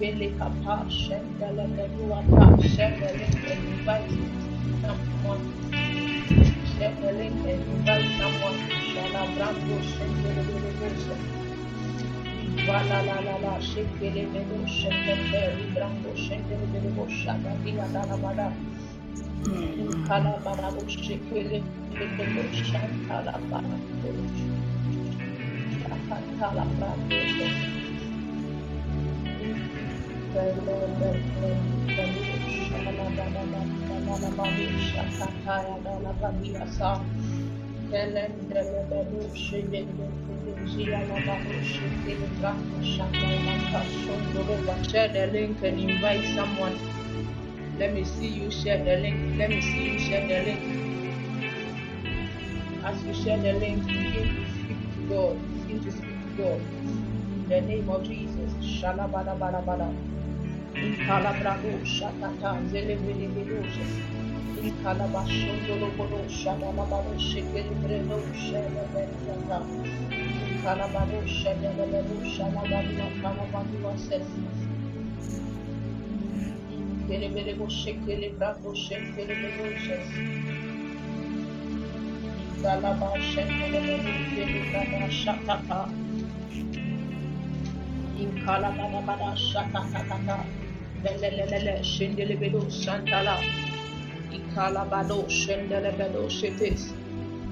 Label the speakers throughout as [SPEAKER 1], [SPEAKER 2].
[SPEAKER 1] Ivele kapa shendele bedua ta and invite someone. And invite someone. Shala brando shendele bedebose. Vala la la la shekele bedo shekete librando shendele bedebo shaka dia dalabada. Kala barabo shekele bedebo shantala barabo. Shakatala brando Share the link and invite someone. Let me see you share the link. Let me see you share the link. As you share the link, begin to speak to God. Begin to speak to God. In the name of Jesus. Shalabada bada bada. Ikalabrado shakata zelebelebeloshe. Ikalabashondolo bodo shadalabado shekelebredo shelebeliyata. Ikalabado shedelebelo shalabadua kalabadua ses. Ikelebelebo shekelebrado shekelebeloshe. Ikalaba shekelebelo kelebrada shatata. Ikalabada shakata. Belelelele shendelebedo shantala. Ikalabado shendelebedo shetes.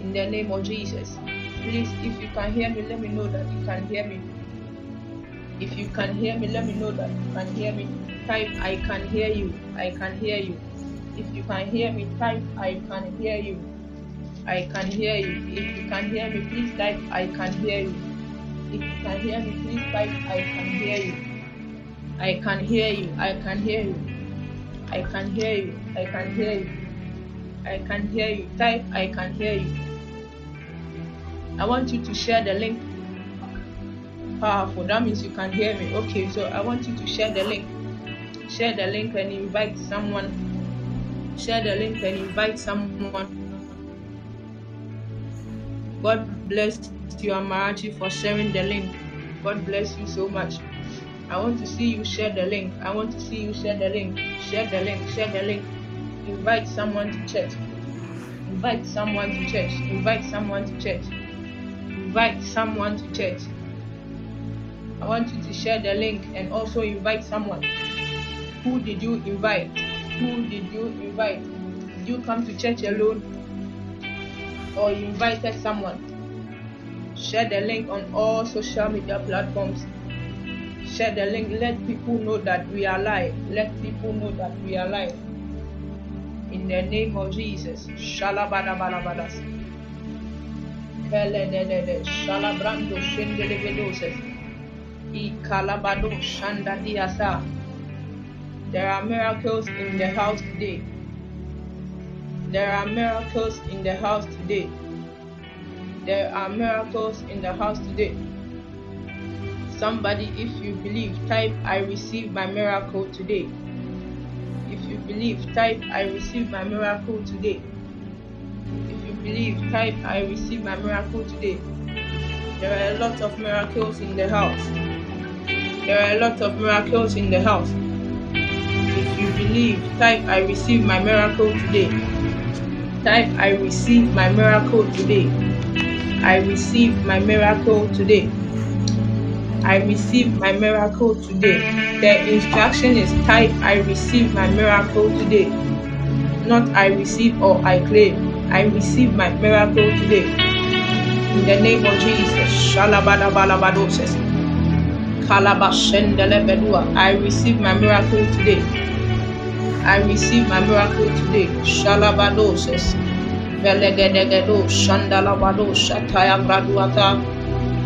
[SPEAKER 1] In the name of Jesus. Please, if you can hear me, let me know that you can hear me. If you can hear me, let me know that you can hear me. Type I can hear you. I can hear you. If you can hear me, type I can hear you. I can hear you. If you can hear me, please type I can hear you. If you can hear me, please type I can hear you. I can hear you. I can hear you. I can hear you. I can hear you. I can hear you. Type I can hear you. I want you to share the link. Powerful. That means you can hear me. Okay, so I want you to share the link. Share the link and invite someone. Share the link and invite someone. God bless you, Amarachi, for sharing the link. God bless you so much. I want to see you share the link. I want to see you share the link. Share the link. Share the link. Invite someone to church. Invite someone to church. Invite someone to church. Invite someone to church. I want you to share the link and also invite someone. Who did you invite? Who did you invite? Did you come to church alone or you invited someone? Share the link on all social media platforms. Share the link. Let people know that we are alive. Let people know that we are alive. In the name of Jesus. Shalabadabalabadas. Kelededede. Shalabrando shendelebedoses. Ikalabado shandadiasa. There are miracles in the house today. There are miracles in the house today. There are miracles in the house today. Somebody, if you believe, type I receive my miracle today. If you believe, type I receive my miracle today. If you believe, type I receive my miracle today. There are a lot of miracles in the house. There are a lot of miracles in the house. If you believe, type I receive my miracle today. Type I receive my miracle today. I receive my miracle today. I receive my miracle today. The instruction is type I receive my miracle today. Not I receive or I claim. I receive my miracle today. In the name of Jesus. I receive my miracle today. I receive my miracle today. Shalabadoses. Velegedegedo Shandalabado Shataya Ikelebedoches.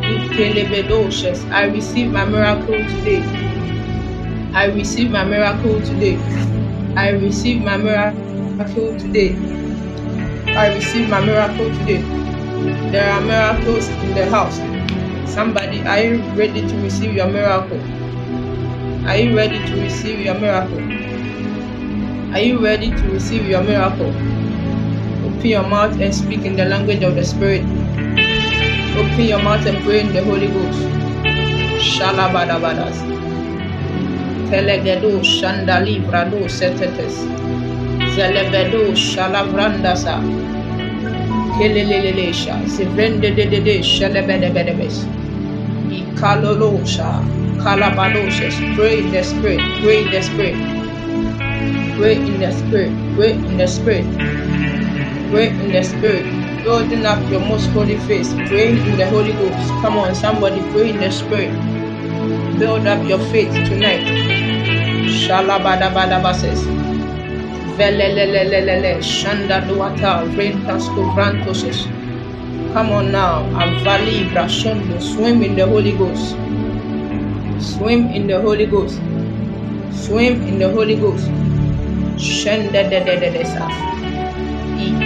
[SPEAKER 1] I receive my miracle today. I receive my miracle today. I receive my miracle today. I receive my miracle today. There are miracles in the house. Somebody, are you ready to receive your miracle? Are you ready to receive your miracle? Are you ready to receive your miracle? Open your mouth and speak in the language of the Spirit. Open your mouth and pray in the Holy Ghost. Shalabadabadas. Telegedo shandali brado setetes. Zelebedo shalabrandasa. Kelelelelesha. Zivrende de de de shalebedebedebes. Ikalolosha. Kalabadoshes. Pray in the Spirit. Pray in the Spirit. Pray in the Spirit. Pray in the Spirit. Pray in the Spirit. Building up your most holy faith. Praying in the Holy Ghost. Come on, somebody pray in the Spirit. Build up your faith tonight. Shalabadabadabases. Velelelelelele. Shanda duata. Rentas kuvrantoses. Come on now. Avali brashondo. Swim in the Holy Ghost. Swim in the Holy Ghost. Swim in the Holy Ghost. Shende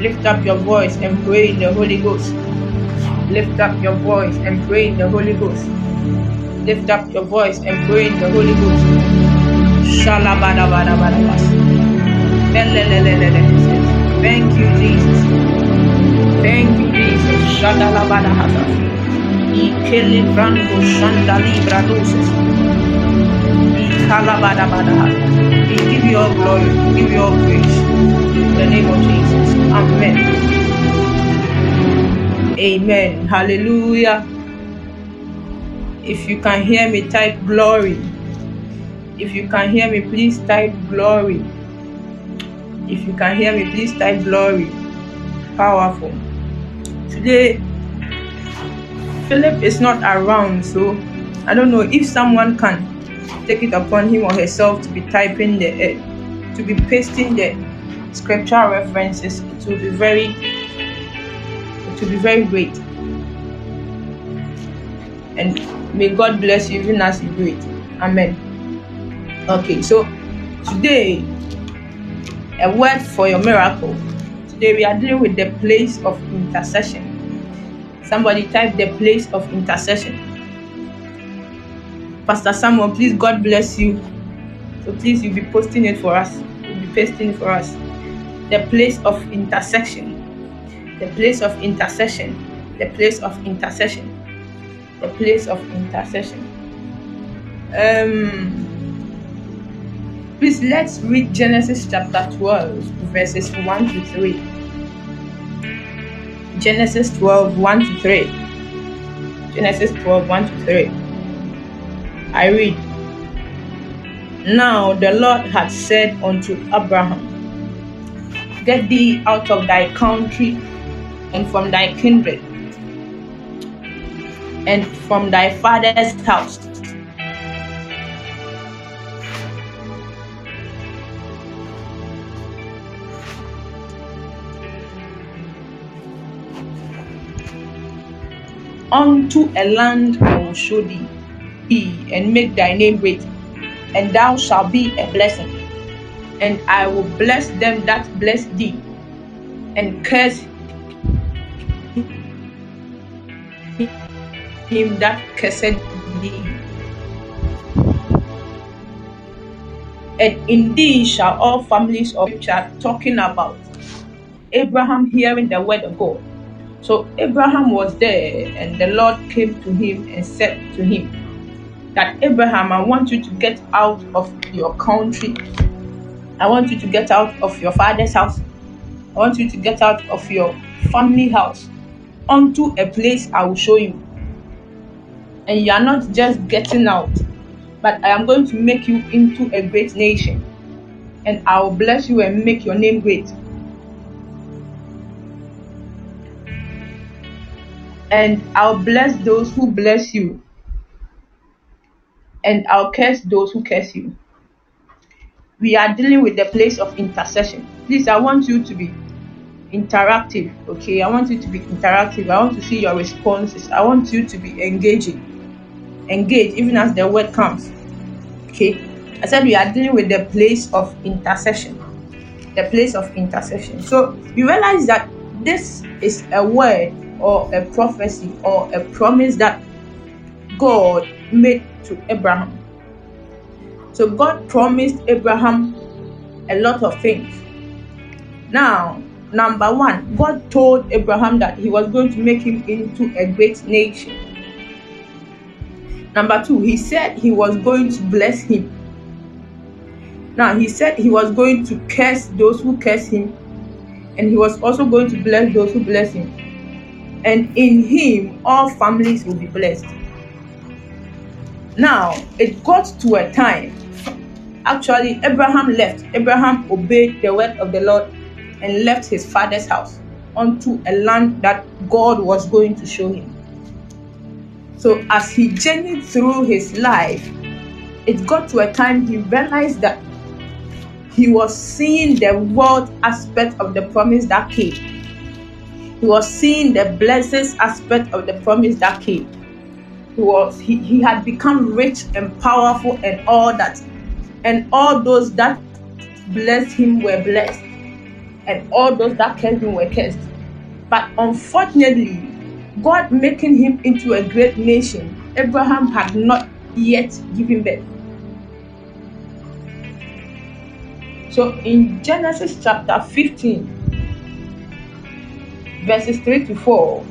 [SPEAKER 1] Lift up your voice and pray in the Holy Ghost. Lift up your voice and pray in the Holy Ghost. Lift up your voice and pray in the Holy Ghost. Thank you, Jesus. Thank you, Jesus. Shadalabadahasas. Ikele brando shandali bradosis. Ikalabadabadahasas. We give you all glory. We give you all praise. In the name of Jesus. Amen. Amen. Hallelujah. If you can hear me, type glory. If you can hear me, please type glory. If you can hear me, please type glory. Powerful. Today, Philip is not around, so I don't know if someone can take it upon him or herself to be typing the uh, to be pasting the scriptural references. It will be very it will be very great. And may God bless you even as you do it. Amen. Okay, so today a word for your miracle. Today we are dealing with the place of intercession. Somebody type the place of intercession. Pastor Samuel, please God bless you. So please you'll be posting it for us. You'll be pasting for us. The place of intersection. The place of intercession. The place of intercession. The place of intercession. Um please let's read Genesis chapter 12, verses 1 to 3. Genesis 12, 1 to 3. Genesis 12, 1 to 3. I read, Now the Lord had said unto Abraham, Get thee out of thy country and from thy kindred and from thy father's house. Unto a land I will show thee, and make thy name great, and thou shalt be a blessing. And I will bless them that bless thee, and curse him that cursed thee. And in thee shall all families of which are talking about Abraham hearing the word of God. So Abraham was there, and the Lord came to him and said to him, That Abraham, I want you to get out of your country. I want you to get out of your father's house. I want you to get out of your family house onto a place I will show you. And you are not just getting out, but I am going to make you into a great nation. And I will bless you and make your name great. And I'll bless those who bless you. And I'll curse those who curse you. We are dealing with the place of intercession. Please, I want you to be interactive. Okay, I want you to be interactive. I want to see your responses. I want you to be engaging. Engage even as the word comes. Okay, I said we are dealing with the place of intercession. The place of intercession. So you realize that this is a word or a prophecy or a promise that God made to Abraham. So God promised Abraham a lot of things. Now, number one, God told Abraham that he was going to make him into a great nation. Number two, he said he was going to bless him. Now, he said he was going to curse those who curse him, and he was also going to bless those who bless him. And in him, all families will be blessed. Now, it got to a time, actually, Abraham left. Abraham obeyed the word of the Lord and left his father's house onto a land that God was going to show him. So, as he journeyed through his life, it got to a time he realized that he was seeing the world aspect of the promise that came. He was seeing the blessings aspect of the promise that came. He was he, he had become rich and powerful and all that. And all those that blessed him were blessed and all those that cursed him were cursed. But unfortunately, God making him into a great nation, Abraham had not yet given birth. So in Genesis chapter 15, verses 3 to 4,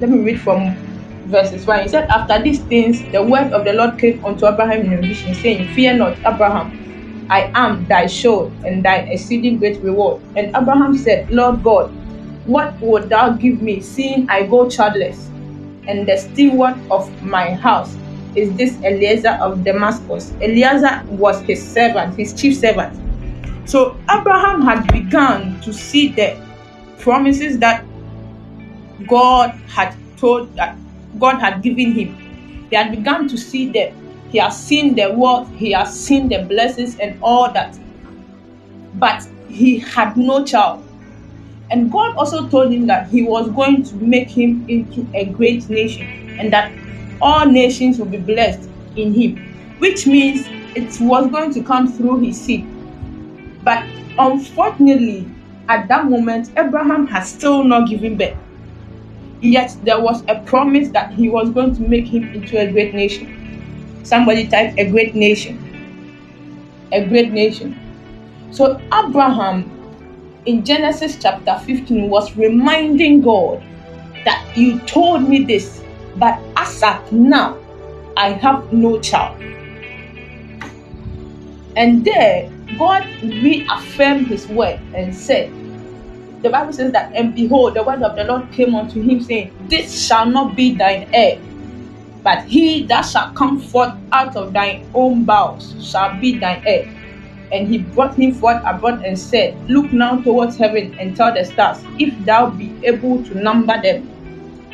[SPEAKER 1] let me read from verses 1. He said, After these things, the word of the Lord came unto Abraham in a vision, saying, Fear not, Abraham I am thy shield and thy exceeding great reward. And Abraham said, Lord God, what would thou give me, seeing I go childless? And the steward of my house is this Eliezer of Damascus. Eliezer was his servant, his chief servant. So Abraham had begun to see the promises that God had told that God had given him. He had begun to see them he has seen the world, he has seen the blessings and all that. But he had no child. And God also told him that he was going to make him into a great nation and that all nations will be blessed in him, which means it was going to come through his seed. But unfortunately, at that moment, Abraham had still not given birth. Yet there was a promise that he was going to make him into a great nation. Somebody type a great nation. A great nation. So Abraham in Genesis chapter 15 was reminding God that you told me this, but as at now, I have no child. And there, God reaffirmed his word and said, The Bible says that, and behold, the word of the Lord came unto him, saying, This shall not be thine heir, but he that shall come forth out of thine own bowels shall be thine heir. And he brought him forth abroad and said, Look now towards heaven and tell the stars, if thou be able to number them.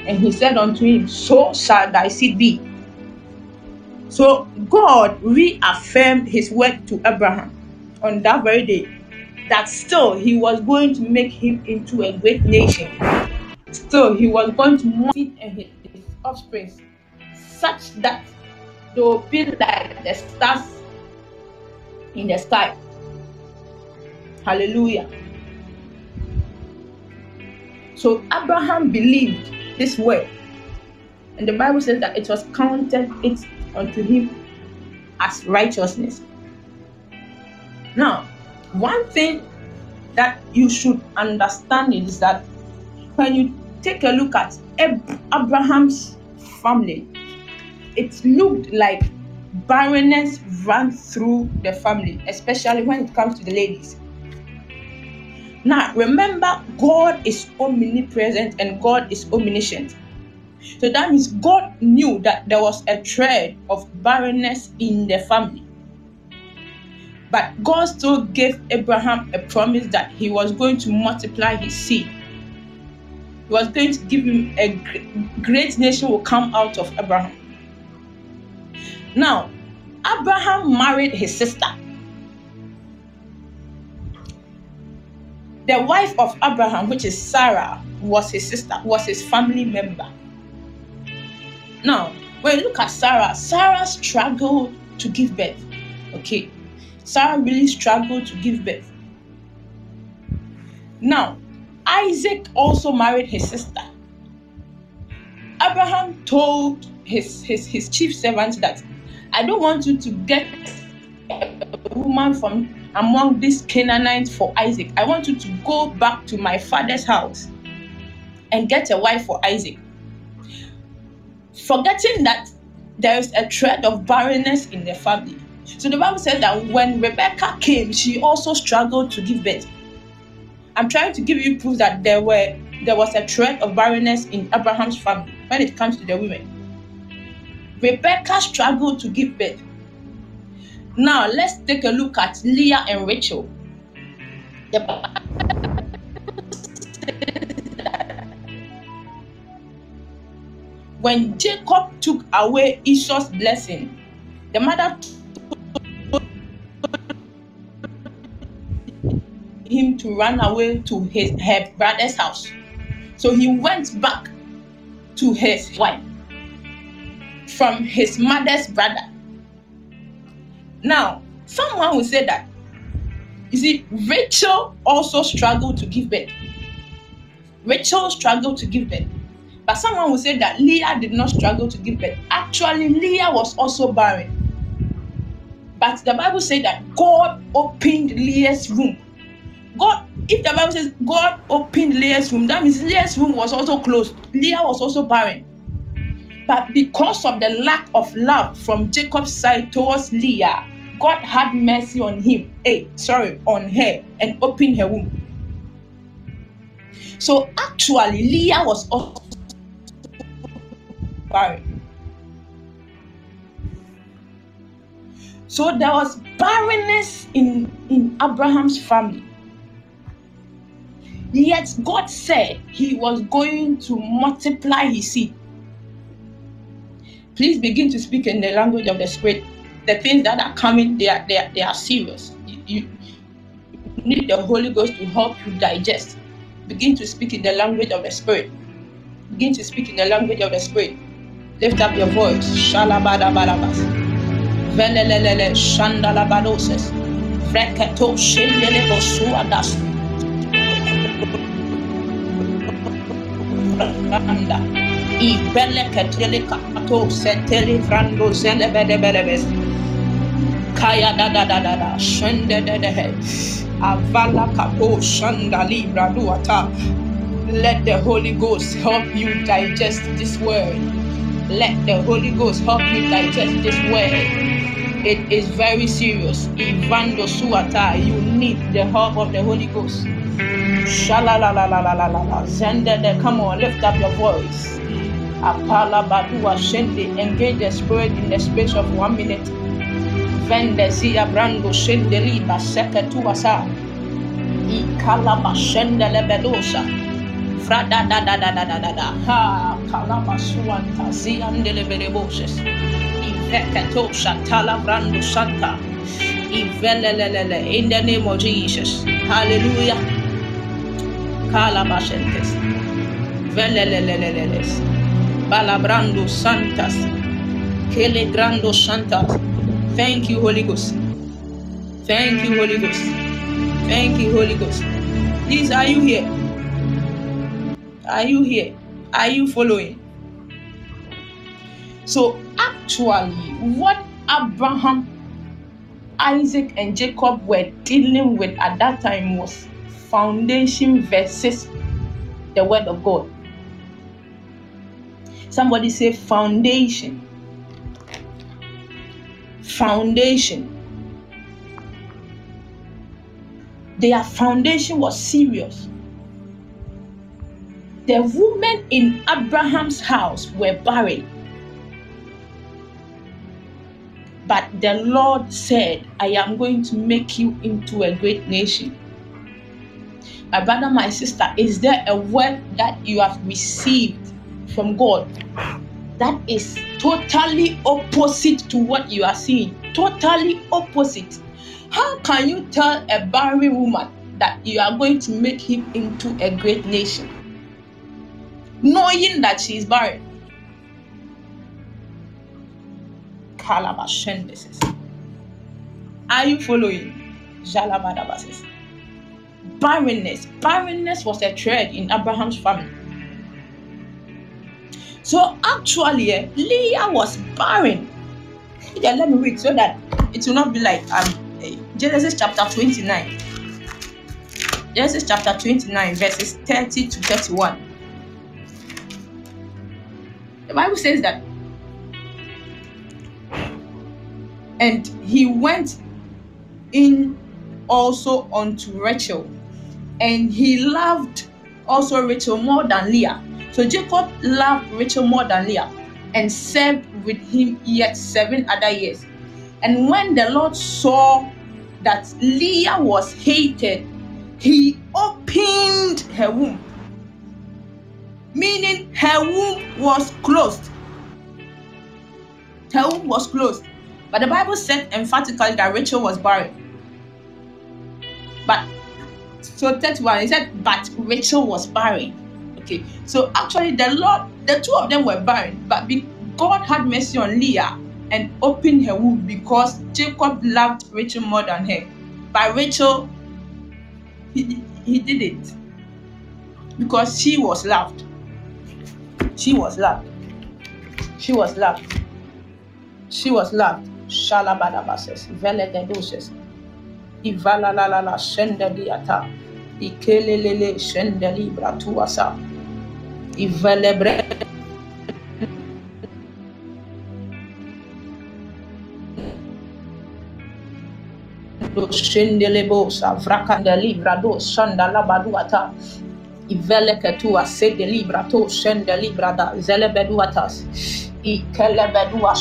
[SPEAKER 1] And he said unto him, So shall thy seed be. So God reaffirmed his word to Abraham on that very day that still he was going to make him into a great nation. Still, he was going to feed his offspring such that they will be like the stars in the sky. Hallelujah. So Abraham believed this word. And the Bible says that it was counted it unto him as righteousness. Now, one thing that you should understand is that when you take a look at Abraham's family, it looked like barrenness ran through the family, especially when it comes to the ladies. Now, remember, God is omnipresent and God is omniscient. So that means God knew that there was a thread of barrenness in the family. But God still gave Abraham a promise that he was going to multiply his seed. He was going to give him a great nation will come out of Abraham. Now, Abraham married his sister. The wife of Abraham, which is Sarah, was his sister, was his family member. Now, when you look at Sarah, Sarah struggled to give birth. Okay. Sarah really struggled to give birth. Now, Isaac also married his sister. Abraham told his, his, his chief servant that I don't want you to get a woman from among these Canaanites for Isaac. I want you to go back to my father's house and get a wife for Isaac. Forgetting that there is a thread of barrenness in the family. So the Bible says that when Rebecca came, she also struggled to give birth. I'm trying to give you proof that there were there was a thread of barrenness in Abraham's family when it comes to the women. Rebecca struggled to give birth. Now let's take a look at Leah and Rachel. The when Jacob took away Esau's blessing, the mother him to run away to his her brother's house. So he went back to his wife from his mother's brother. Now, someone will say that you see, Rachel also struggled to give birth. Rachel struggled to give birth. But someone will say that Leah did not struggle to give birth. Actually, Leah was also barren. But the Bible said that God opened Leah's womb God, if the Bible says God opened Leah's womb, that means Leah's womb was also closed. Leah was also barren. But because of the lack of love from Jacob's side towards Leah, God had mercy on him, hey, sorry, on her, and opened her womb. So actually, Leah was also barren. So there was barrenness in, in Abraham's family. Yet God said He was going to multiply His seed. Please begin to speak in the language of the Spirit. The things that are coming, they are, they are, they are serious. You, need the Holy Ghost to help you digest. Begin to speak in the language of the Spirit. Begin to speak in the language of the Spirit. Lift up your voice. Shalabadabalabas. Velelelele shandalabadoses. Freketo shindelebo. I zele bede bede. Kaya da da da da da. Shende de de he. Avala kapo shanda libra duata. Let the Holy Ghost help you digest this word. Let the Holy Ghost help you digest this word. It is very serious. Ivando suata. You need the help of the Holy Ghost. Shalalalalalalalala. Zendede, come on, lift up your voice. Apala badua shende, engage the spirit in the space of one minute. Vende zia brando shende liba seke tuasa. Ikalaba shende lebedosa. Frada da da da da da da da. Ha kalaba suanta ziande lebedeboses. Iveketosha talabrando santa. Ivelelelele. In the name of Jesus. Hallelujah. Calabashentes, Veleleleleles, Balabrando Santas, Kelegrando Santas. Thank you, Holy Ghost. Thank you, Holy Ghost. Thank you, Holy Ghost. Please, are you here? Are you here? Are you following? So, actually, what Abraham, Isaac, and Jacob were dealing with at that time was foundation versus the word of God. Somebody say foundation. Foundation their foundation was serious. The women in Abraham's house were barren. But the Lord said, I am going to make you into a great nation. My brother, my sister, is there a word that you have received from God that is totally opposite to what you are seeing? Totally opposite. How can you tell a barren woman that you are going to make him into a great nation? Knowing that she is barren. Are you following? Barrenness. Barrenness was a thread in Abraham's family. So actually, Leah was barren. Yeah, let me read so that it will not be like um, eh, Genesis chapter 29. Genesis chapter 29, verses 30 to 31. The Bible says that And he went in also unto Rachel, and he loved also Rachel more than Leah. So Jacob loved Rachel more than Leah and served with him yet seven other years. And when the Lord saw that Leah was hated, he opened her womb, meaning her womb was closed. Her womb was closed. But the Bible said emphatically that Rachel was barren. So 31, he said, but Rachel was barren. Okay, so actually the Lord, the two of them were barren, but God had mercy on Leah and opened her womb because Jacob loved Rachel more than her. But Rachel, he, he did it because she was loved. She was loved. She was loved. She was loved. Shalabadabases, Velegeduses, Ivalalala Shendeliata, Ikelele Shendeli Bratuasa, Ivelebre. Shendelebosa, Vrakandeli Brado, Shandalabaduata, Ivele Ketua, Sedelibra, To Shendelibra, Zelebeduatas, Ikelebedua,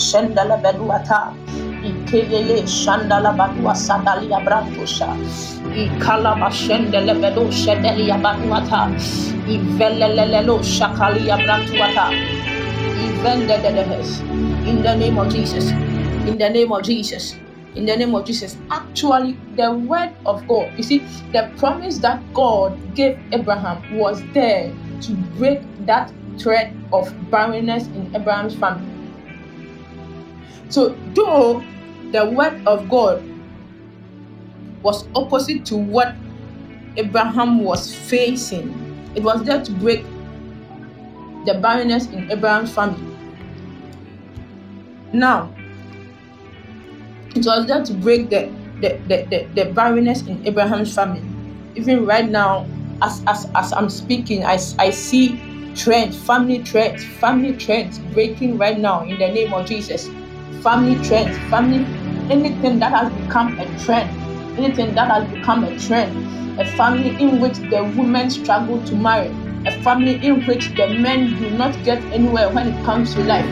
[SPEAKER 1] Ikelele Shandala Badua Sadalia Brantosha Ikalaba Shendele Bedo Shedelia Baduata Ivelelelo Shakalia Brantuata. Ivendededes in the name of Jesus. In the name of Jesus. In the name of Jesus. Actually the word of God you see the promise that God gave Abraham was there to break that thread of barrenness in Abraham's family. So, though the word of God was opposite to what Abraham was facing, it was there to break the barrenness in Abraham's family. Now, it was there to break the, the, the, the, the barrenness in Abraham's family. Even right now, as, as, as I'm speaking, I, I see trends, family trends, family trends breaking right now in the name of Jesus family trends, family, anything that has become a trend, anything that has become a trend, a family in which the women struggle to marry, a family in which the men do not get anywhere when it comes to life.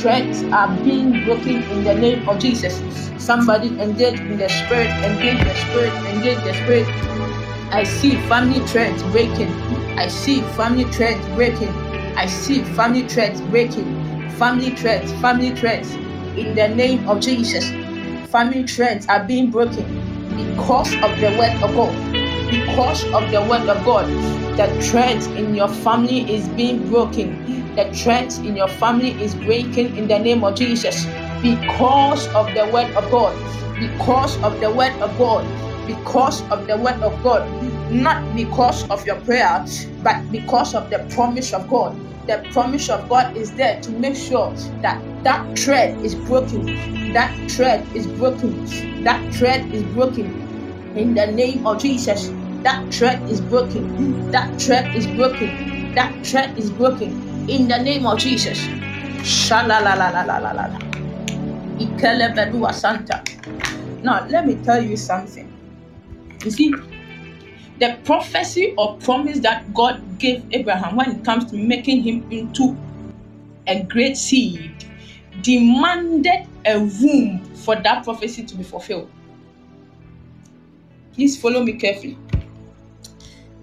[SPEAKER 1] Trends are being broken in the name of Jesus. Somebody engage in the spirit, engage the spirit, engage the spirit. I see family trends breaking. I see family trends breaking. I see family trends breaking. Family trends, family trends in the name of Jesus. Family trends are being broken because of the word of God. Because of the word of God, the trends in your family is being broken. The trends in your family is breaking in the name of Jesus. Because of the word of God. Because of the word of God. Because of the word of God. Not because of your prayer, but because of the promise of God the promise of God is there to make sure that that thread is broken. That thread is broken. That thread is broken. In the name of Jesus, that thread is broken. That thread is broken. That thread is broken. In the name of Jesus. Now, let me tell you something. You see, the prophecy or promise that God gave Abraham when it comes to making him into a great seed demanded a womb for that prophecy to be fulfilled. Please follow me carefully.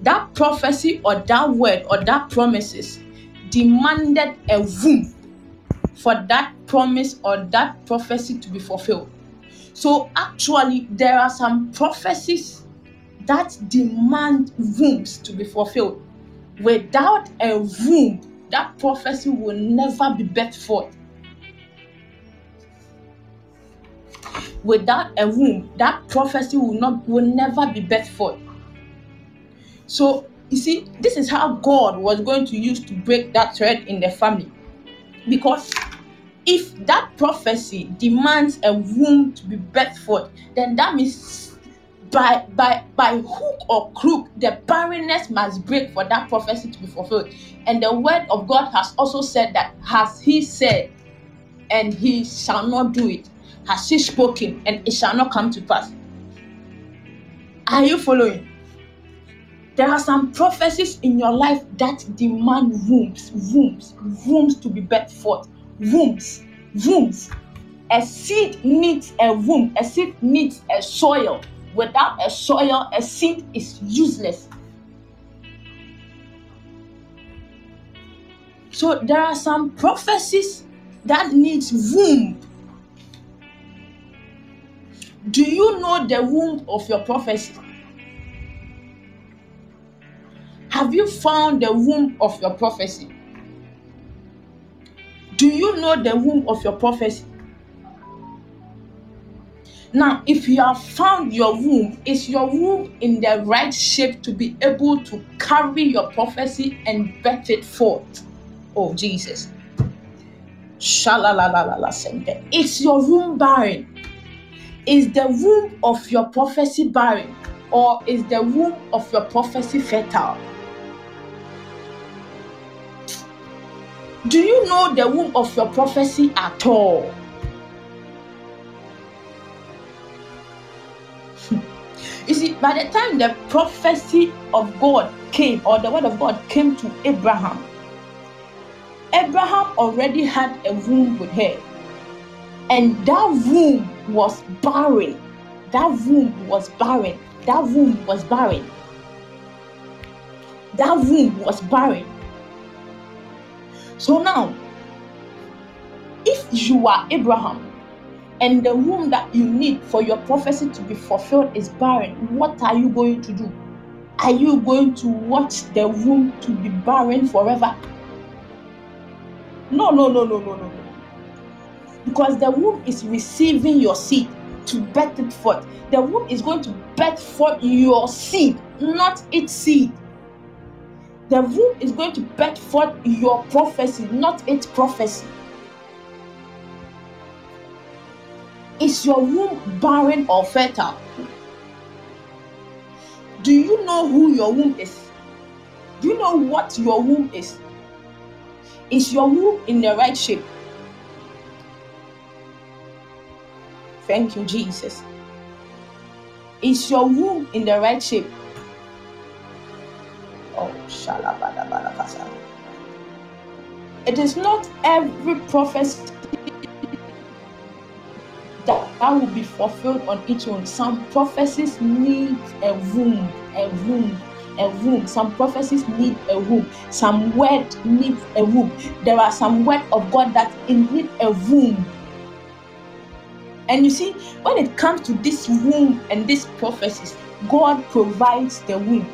[SPEAKER 1] That prophecy or that word or that promises demanded a womb for that promise or that prophecy to be fulfilled. So actually, there are some prophecies that demand wombs to be fulfilled. Without a womb, that prophecy will never be birthed forth. Without a womb, that prophecy will not will never be birthed forth. So you see, this is how God was going to use to break that thread in the family. Because if that prophecy demands a womb to be birthed forth, then that means by by by hook or crook, the barrenness must break for that prophecy to be fulfilled. And the word of God has also said that has he said, and he shall not do it. Has he spoken, and it shall not come to pass. Are you following? There are some prophecies in your life that demand rooms rooms rooms to be birthed forth. rooms wombs. A seed needs a womb, a seed needs a soil. Without a soil, a seed is useless. So there are some prophecies that needs womb. Do you know the womb of your prophecy? Have you found the womb of your prophecy? Do you know the womb of your prophecy? Now, if you have found your womb, is your womb in the right shape to be able to carry your prophecy and birth it forth? Oh, Jesus. Shalalalala center. Is your womb barren? Is the womb of your prophecy barren? Or is the womb of your prophecy fertile? Do you know the womb of your prophecy at all? You see, by the time the prophecy of God came, or the word of God came to Abraham, Abraham already had a womb with her, and that womb was barren. That womb was barren. That womb was barren. That womb was barren. So now, if you are Abraham and the womb that you need for your prophecy to be fulfilled is barren, what are you going to do? Are you going to watch the womb to be barren forever? No, no, no, no, no, no. Because the womb is receiving your seed to birth it forth. The womb is going to birth forth your seed, not its seed. The womb is going to birth forth your prophecy, not its prophecy. Is your womb barren or fertile? Do you know who your womb is? Do you know what your womb is? Is your womb in the right shape? Thank you, Jesus. Is your womb in the right shape? Oh, shalabadabalakasa. It is not every prophecy that, that will be fulfilled on each one. Some prophecies need a womb, a womb, a womb. Some prophecies need a womb. Some word needs a womb. There are some word of God that need a womb. And you see, when it comes to this womb and these prophecies, God provides the womb.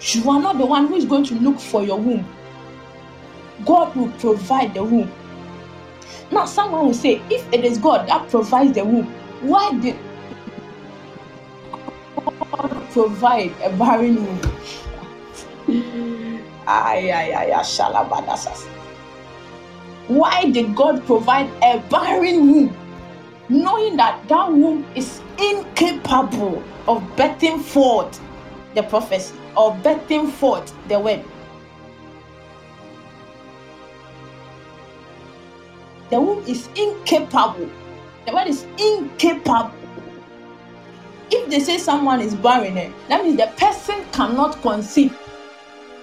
[SPEAKER 1] You are not the one who is going to look for your womb. God will provide the womb. Now, someone will say, if it is God that provides the womb, why did God provide a barren womb? ay, ay, ay, Why did God provide a barren womb? Knowing that that womb is incapable of birthing forth the prophecy or birthing forth the word. The womb is incapable. The word is incapable if they say someone is barren, eh, that means the person cannot conceive.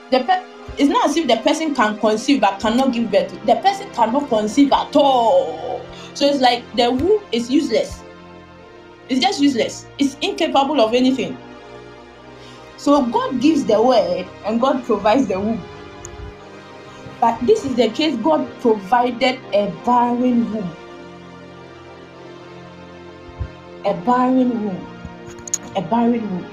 [SPEAKER 1] The pe- it's not as if the person can conceive but cannot give birth. The person cannot conceive at all. So it's like the womb is useless. It's just useless. It's incapable of anything. So God gives the word and God provides the womb. But this is the case God provided a barren womb. A barren womb. A barren womb.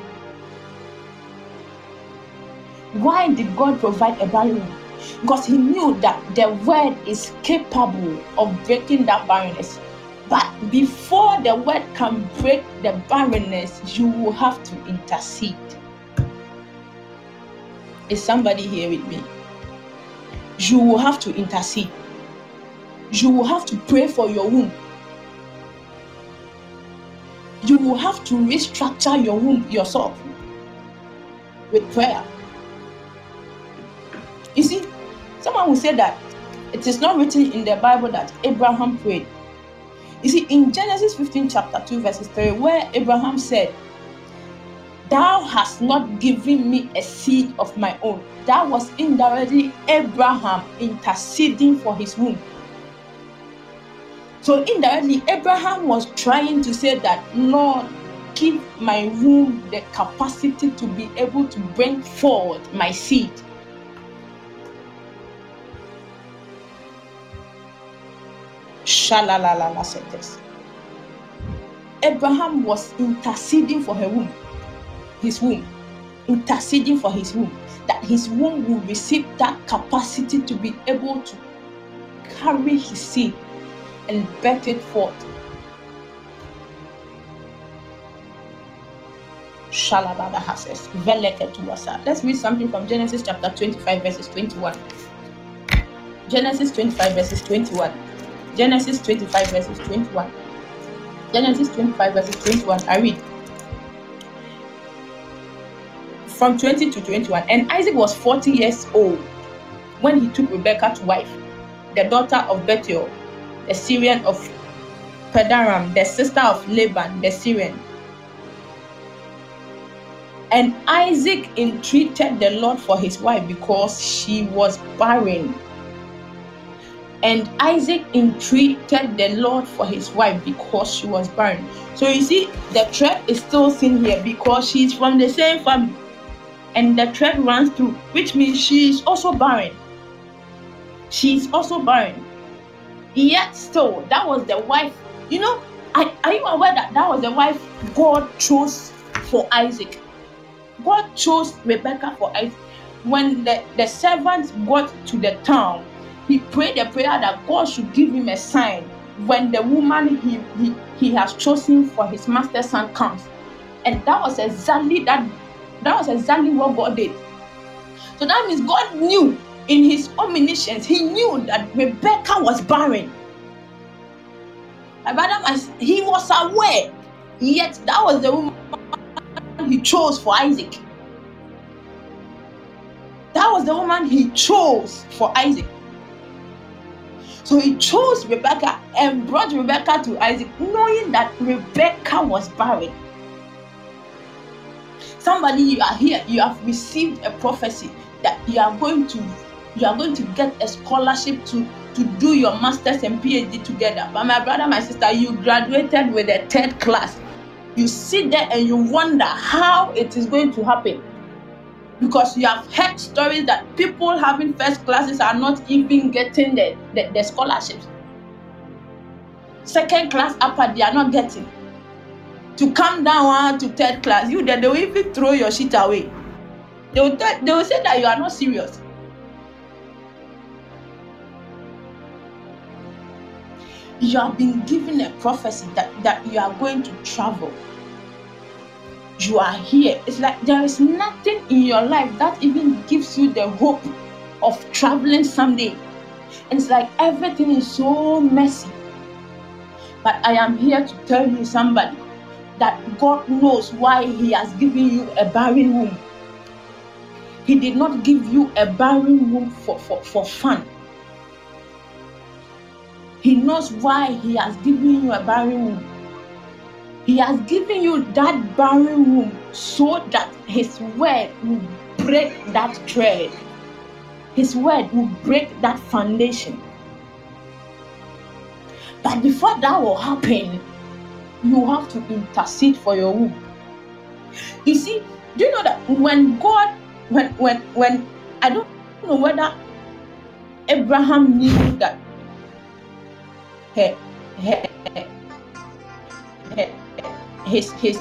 [SPEAKER 1] Why did God provide a barren womb? Because He knew that the word is capable of breaking that barrenness. But before the word can break the barrenness, you will have to intercede. Is somebody here with me? You will have to intercede. You will have to pray for your womb. You will have to restructure your womb yourself with prayer. You see, someone will say that it is not written in the Bible that Abraham prayed. You see, in Genesis 15, chapter 2, verses 3, where Abraham said, Thou hast not given me a seed of my own. That was indirectly Abraham interceding for his womb. So indirectly, Abraham was trying to say that, Lord, give my womb the capacity to be able to bring forward my seed. Shalalalala sentence. Abraham was interceding for her womb, his womb, interceding for his womb, that his womb will receive that capacity to be able to carry his seed and birth it forth. Let's read something from Genesis chapter 25, verses 21. Genesis 25, verses 21. Genesis 25, verses 21. Genesis 25, verses 21. I read from 20 to 21. And Isaac was 40 years old when he took Rebekah to wife, the daughter of Bethuel, the Syrian of Padanaram, the sister of Laban, the Syrian. And Isaac entreated the Lord for his wife because she was barren and Isaac entreated the Lord for his wife because she was barren. So you see, the thread is still seen here because she's from the same family. And the thread runs through, which means she is also barren. She is also barren. Yet still, that was the wife. You know, are, are you aware that that was the wife God chose for Isaac? God chose Rebecca for Isaac. When the, the servants got to the town, he prayed a prayer that God should give him a sign when the woman he, he, he has chosen for his master's son comes. And that was exactly that that was exactly what God did. So that means God knew in his omniscience, he knew that Rebecca was barren. Brother, he was aware, yet that was the woman he chose for Isaac. That was the woman he chose for Isaac. So he chose Rebecca and brought Rebecca to Isaac, knowing that Rebecca was barren. Somebody, you are here, you have received a prophecy that you are going to you are going to get a scholarship to to do your masters and phd together but my brother my sister you graduated with a third class you sit there and you wonder how it is going to happen because you have heard stories that people having first classes are not even getting the, the, the scholarships. Second class upper, they are not getting. To come down ah, to third class, you then they will even throw your shit away. They will, tell, they will say that you are not serious. You have been given a prophecy that, that you are going to travel you are here. It's like there is nothing in your life that even gives you the hope of traveling someday. And it's like everything is so messy. But I am here to tell you, somebody, that God knows why He has given you a barren womb. He did not give you a barren womb for, for, for fun. He knows why He has given you a barren womb. He has given you that barren womb so that His word will break that thread. His word will break that foundation. But before that will happen, you have to intercede for your womb. You see, do you know that when God, when when when I don't know whether Abraham knew that his his,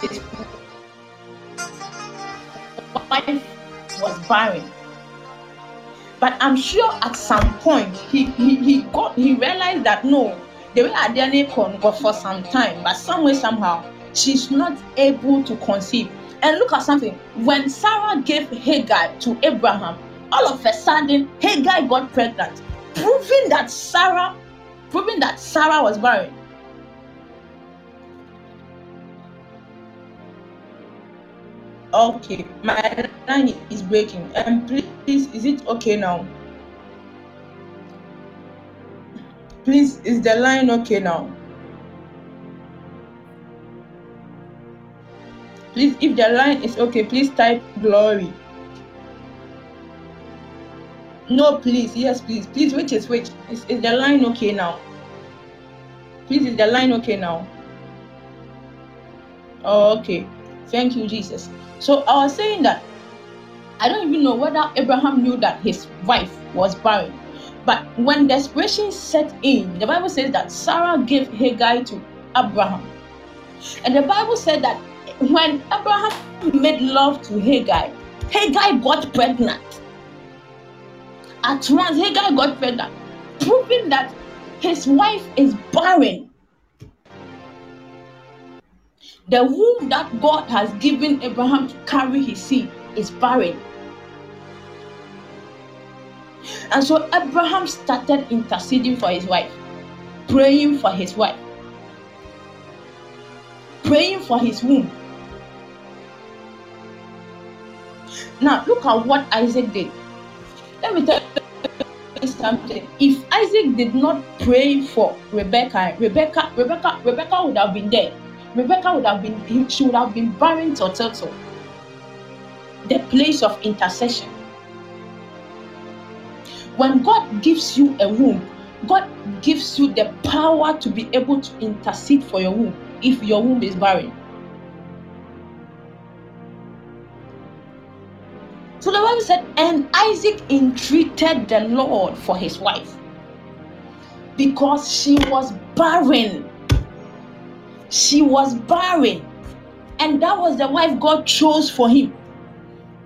[SPEAKER 1] his wife was barren. But I'm sure at some point he he, he got he realized that no, the way Adiane can go for some time, but some way somehow she's not able to conceive. And look at something. When Sarah gave Hagar to Abraham, all of a sudden Hagar got pregnant, proving that Sarah, proving that Sarah was barren. Okay, my line is breaking. And um, please, is it okay now? Please, is the line okay now? Please, if the line is okay, please type glory. No, please, yes, please, please, which is which? Is, is the line okay now? Please, is the line okay now? Oh, okay. Thank you, Jesus. So I was saying that I don't even know whether Abraham knew that his wife was barren. But when desperation set in, the Bible says that Sarah gave Hagar to Abraham. And the Bible said that when Abraham made love to Hagar, Hagar got pregnant. At once, Hagar got pregnant, proving that his wife is barren. The womb that God has given Abraham to carry his seed is barren. And so Abraham started interceding for his wife, praying for his wife, praying for his womb. Now, look at what Isaac did. Let me tell you something. If Isaac did not pray for Rebecca, Rebecca, Rebecca, Rebecca would have been there Rebecca would have been, she would have been barren to turtle. The place of intercession. When God gives you a womb, God gives you the power to be able to intercede for your womb if your womb is barren. So the Bible said, and Isaac entreated the Lord for his wife because she was barren she was barren. And that was the wife God chose for him.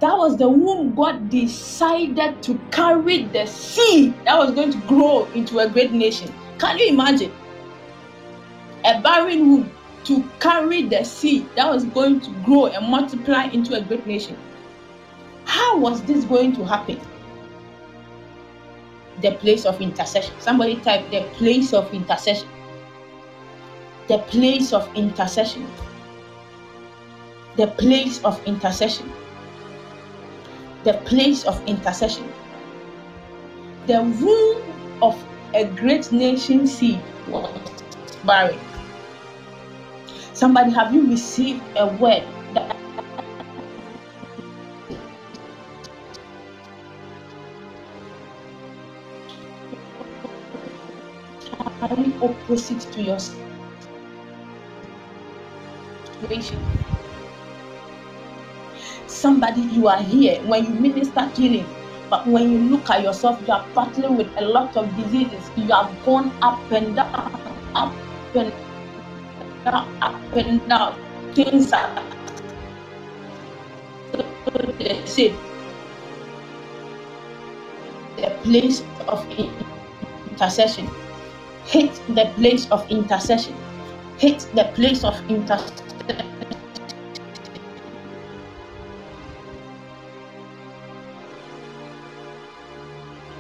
[SPEAKER 1] That was the womb God decided to carry the seed that was going to grow into a great nation. Can you imagine? A barren womb to carry the seed that was going to grow and multiply into a great nation. How was this going to happen? The place of intercession. Somebody type the place of intercession the place of intercession. The place of intercession. The place of intercession. The womb of a great nation seed barren. Somebody, have you received a word that opposite to yourself? Situation. Somebody, you are here when you minister healing, but when you look at yourself, you are battling with a lot of diseases. You have gone up and down, up and down, up and down. Things are said the place of intercession. Hit the place of intercession. Hit the place of intercession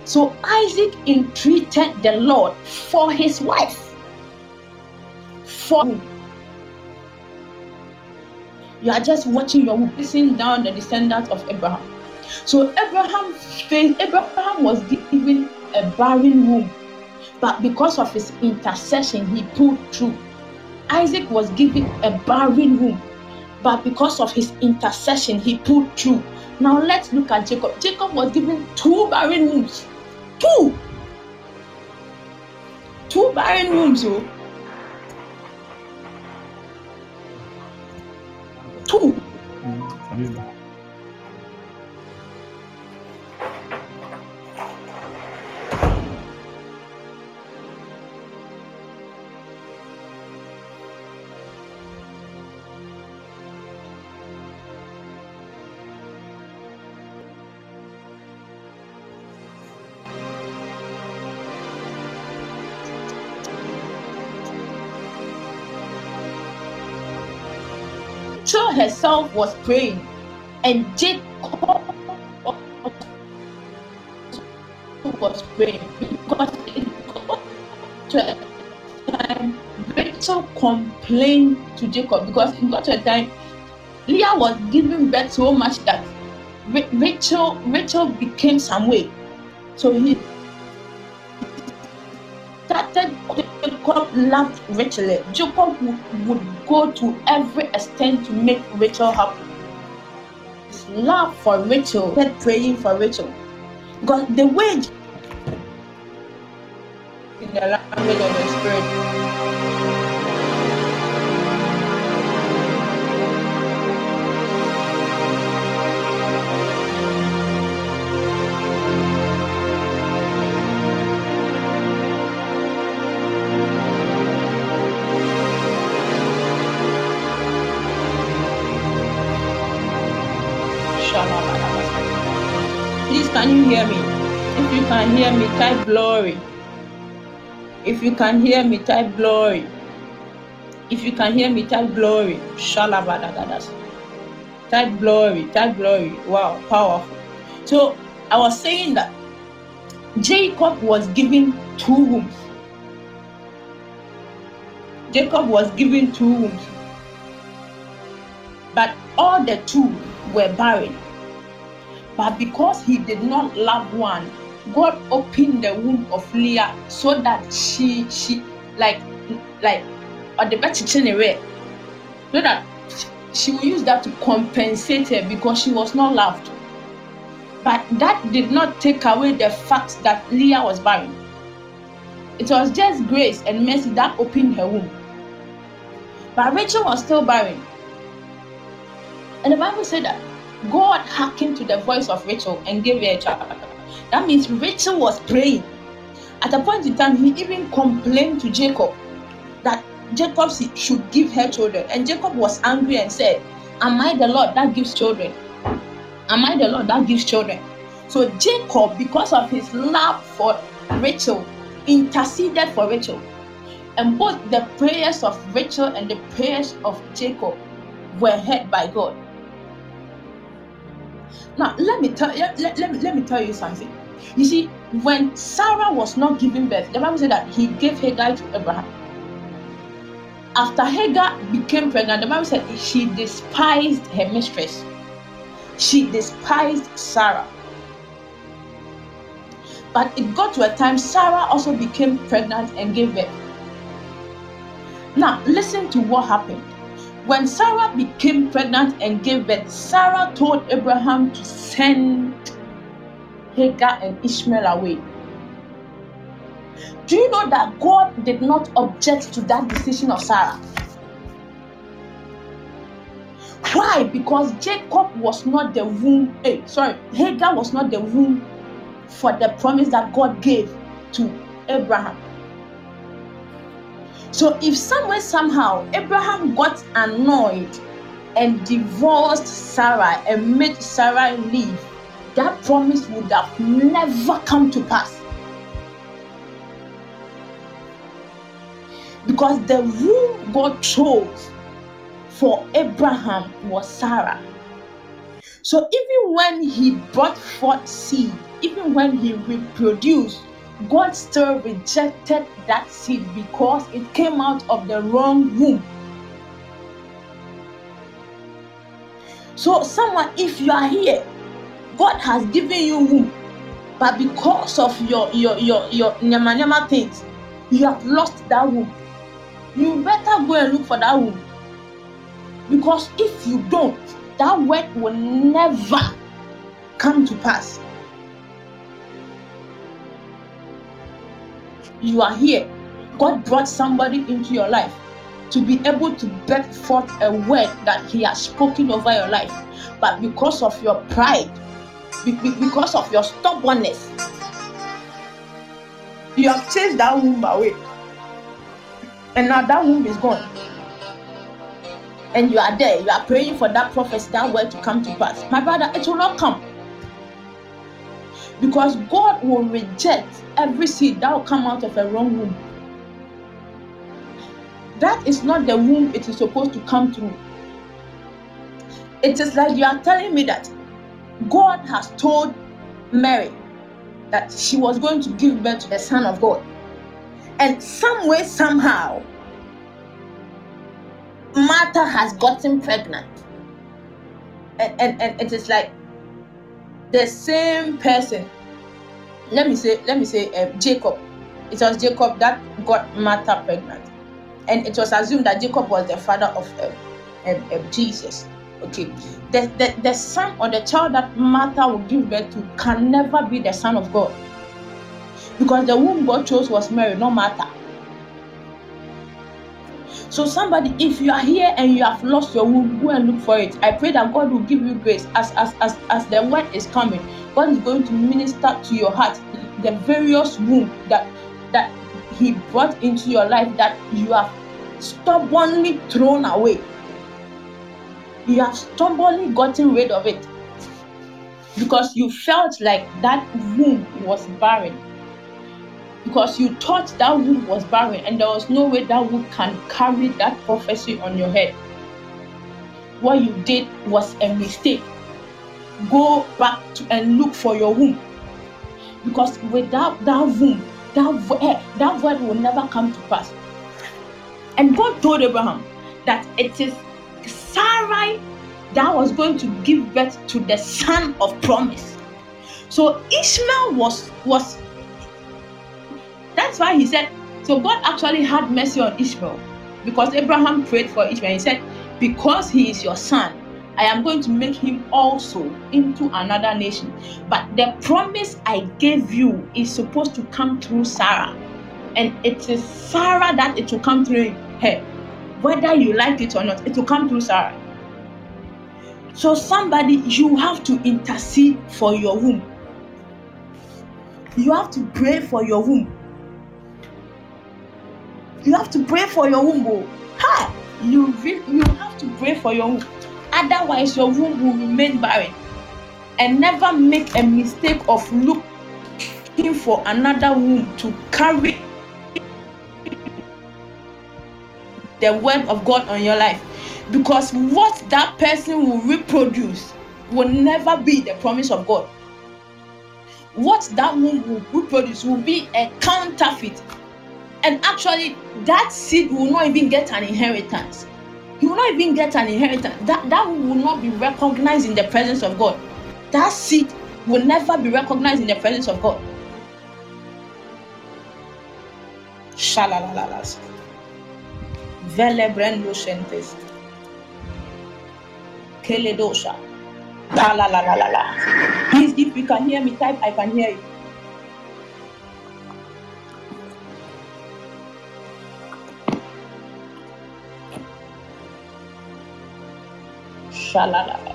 [SPEAKER 1] So Isaac entreated the Lord for his wife. For you are just watching your witnessing down the descendants of Abraham. So Abraham Abraham was given a barren womb but because of his intercession, he pulled through. Isaac was given a barren womb, but because of his intercession, he pulled through. Now let's look at Jacob. Jacob was given two barren wombs. Two. Two barren wombs, oh. Two. Mm-hmm. Rachel was praying, and Jacob was praying because to a time Rachel complained to Jacob because it got to a time Leah was giving birth so much that Rachel Rachel became some way. So he Jacob loved Rachel. Jacob would, would go to every extent to make Rachel happy. His love for Rachel, kept praying for Rachel. Because the wage in the language of the spirit hear me? If you can hear me, type glory. If you can hear me, type glory. If you can hear me, type glory. Shalabadagadas. Type glory. Type glory. Wow, powerful. So I was saying that Jacob was given two wombs. Jacob was given two wombs. But all the two were barren. But because he did not love one, God opened the womb of Leah so that she she like like or the better way so that she will use that to compensate her because she was not loved. But that did not take away the fact that Leah was barren. It was just grace and mercy that opened her womb. But Rachel was still barren. And the Bible said that God hearkened to the voice of Rachel and gave her a child. That means Rachel was praying. At a point in time, he even complained to Jacob that Jacob should give her children. And Jacob was angry and said, Am I the Lord that gives children? Am I the Lord that gives children? So Jacob, because of his love for Rachel, interceded for Rachel. And both the prayers of Rachel and the prayers of Jacob were heard by God. Now, let me tell let, let, let, me, me tell you something. You see, when Sarah was not giving birth, the Bible said that he gave Hagar to Abraham. After Hagar became pregnant, the Bible said she despised her mistress. She despised Sarah. But it got to a time Sarah also became pregnant and gave birth. Now, listen to what happened. When Sarah became pregnant and gave birth, Sarah told Abraham to send Hagar and Ishmael away. Do you know that God did not object to that decision of Sarah? Why? Because Jacob was not the womb. Hey, eh, sorry, Hagar was not the womb for the promise that God gave to Abraham. So if somewhere somehow Abraham got annoyed and divorced Sarah and made Sarah leave, that promise would have never come to pass. Because the womb God chose for Abraham was Sarah. So even when he brought forth seed, even when he reproduced, God still rejected that seed because it came out of the wrong womb. So, someone, if you are here, God has given you womb, but because of your your your your nyama nyama things, you have lost that womb. You better go and look for that womb. Because if you don't, that word will never come to pass. You are here. God brought somebody into your life to be able to birth forth a word that He has spoken over your life. But because of your pride, because of your stubbornness, you have chased that womb away. And now that womb is gone. And you are there, you are praying for that prophecy, that word to come to pass. My brother, it will not come. Because God will reject every seed that will come out of a wrong womb. That is not the womb it is supposed to come through. It is like you are telling me that God has told Mary that she was going to give birth to the Son of God. And some way, somehow, Martha has gotten pregnant. And, and, and it is like the same person. Let me say, let me say, uh, Jacob. It was Jacob that got Martha pregnant, and it was assumed that Jacob was the father of uh, uh, Jesus. Okay, the, the the son or the child that Martha will give birth to can never be the son of God, because the womb God chose was Mary, not Martha. So, somebody, if you are here and you have lost your womb, go and look for it. I pray that God will give you grace as as as, as the word is coming. God is going to minister to your heart the various womb that that He brought into your life that you have stubbornly thrown away. You have stubbornly gotten rid of it because you felt like that womb was barren because you thought that womb was barren and there was no way that womb can carry that prophecy on your head. What you did was a mistake. Go back to and look for your womb. Because without that womb, that, eh, that word will never come to pass. And God told Abraham that it is Sarai that was going to give birth to the son of promise. So Ishmael was was that's why he said, so God actually had mercy on Ishmael because Abraham prayed for Ishmael. He said, Because he is your son, I am going to make him also into another nation. But the promise I gave you is supposed to come through Sarah. And it is Sarah that it will come through her. Whether you like it or not, it will come through Sarah. So, somebody, you have to intercede for your womb. You have to pray for your womb. You have to pray for your womb. Oh. Ha! You, you have to pray for your womb. Otherwise, your womb will remain barren. And never make a mistake of looking for another womb to carry the word of God on your life. Because what that person will reproduce will never be the promise of God. What that womb will reproduce will be a counterfeit and actually that seed will not even get an inheritance he will not even get an inheritance that that will not be recognized in the presence of god that seed will never be recognized in the presence of god Shalalalas. Velebrendo shentes. Keledosha. Please, if you can hear me, type I can hear you. Shalala. praying for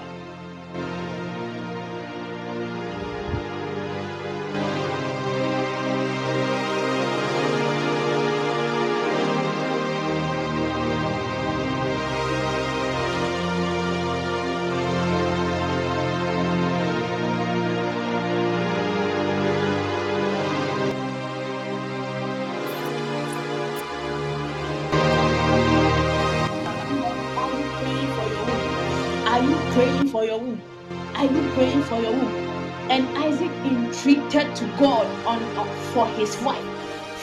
[SPEAKER 1] to God on for his wife,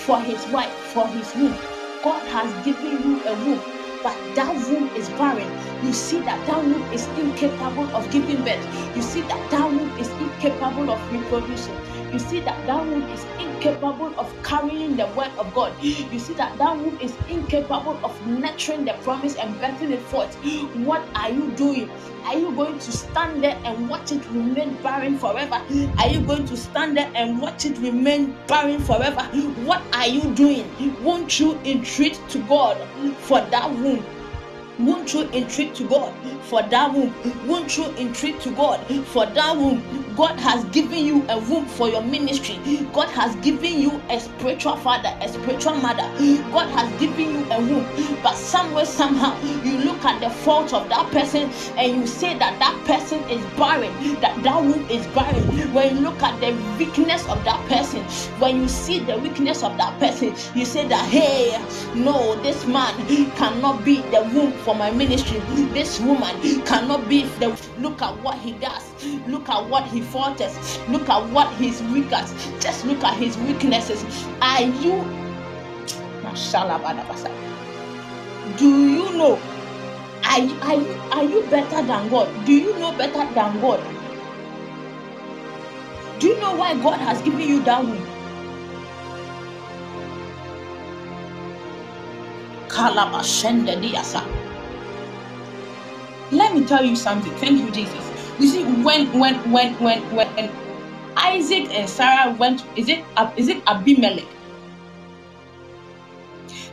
[SPEAKER 1] for his wife, for his womb. God has given you a womb, but that womb is barren. You see that that womb is incapable of giving birth. You see that that womb is incapable of reproducing. You see that that womb is incapable of carrying the word of God. You see that that womb is incapable of nurturing the promise and birthing it forth. What are you doing? Are you going to stand there and watch it remain barren forever? Are you going to stand there and watch it remain barren forever? What are you doing? Won't you entreat to God for that womb? Won't you entreat to God for that womb? Won't you entreat to God for that womb? God has given you a womb for your ministry. God has given you a spiritual father, a spiritual mother. God has given you a womb. But somewhere, somehow, you look at the fault of that person and you say that that person is barren, that that womb is barren. When you look at the weakness of that person, when you see the weakness of that person, you say that, hey, no, this man cannot be the womb for my ministry. This woman cannot be the look at what he does, look at what he falters, look at what he's weak at. Just look at his weaknesses. Are you do you know? Are, are, you, are you better than God? Do you know better than God? Do you know why God has given you that womb? Kalabashende. Let me tell you something. Thank you, Jesus. You see, when when when when when Isaac and Sarah went, is it is it Abimelech?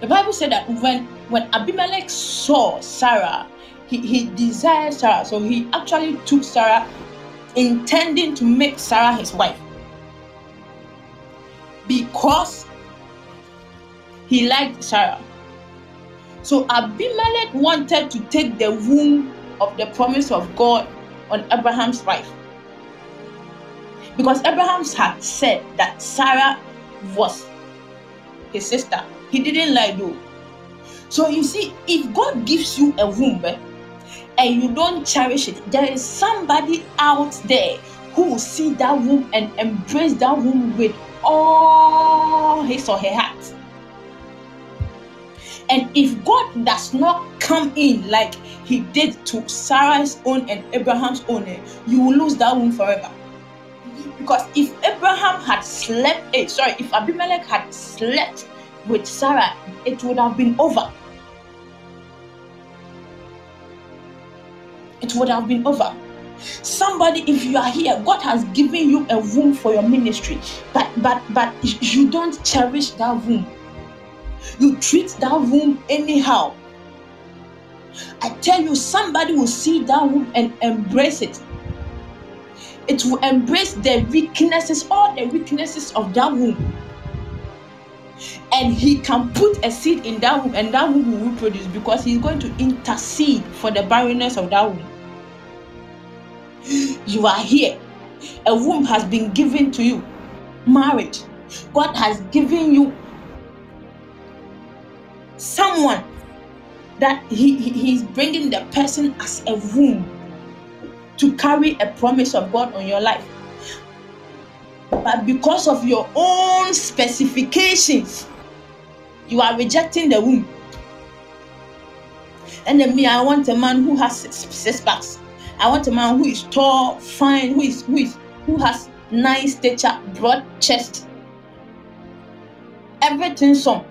[SPEAKER 1] The Bible said that when when Abimelech saw Sarah, he, he desired Sarah, so he actually took Sarah, intending to make Sarah his wife. Because he liked Sarah. So Abimelech wanted to take the womb of the promise of God on Abraham's wife. Because Abraham had said that Sarah was his sister. He didn't lie though. So you see, if God gives you a womb eh, and you don't cherish it, there is somebody out there who will see that womb and embrace that womb with all his or her heart. And if God does not come in like he did to Sarah's own and Abraham's own, eh, you will lose that womb forever. Because if Abraham had slept, eh, sorry, if Abimelech had slept with Sarah, it would have been over. It would have been over. Somebody, if you are here, God has given you a womb for your ministry, but but but you don't cherish that womb you treat that womb anyhow. I tell you, somebody will see that womb and embrace it. It will embrace the weaknesses, all the weaknesses of that womb. And he can put a seed in that womb, and that womb will reproduce because he's going to intercede for the barrenness of that womb. You are here. A womb has been given to you. Marriage. God has given you someone that he, he he's bringing the person as a womb to carry a promise of God on your life. But because of your own specifications, you are rejecting the womb. And then me, I want a man who has six, packs. I want a man who is tall, fine, who is who is who has nice stature, broad chest, everything some.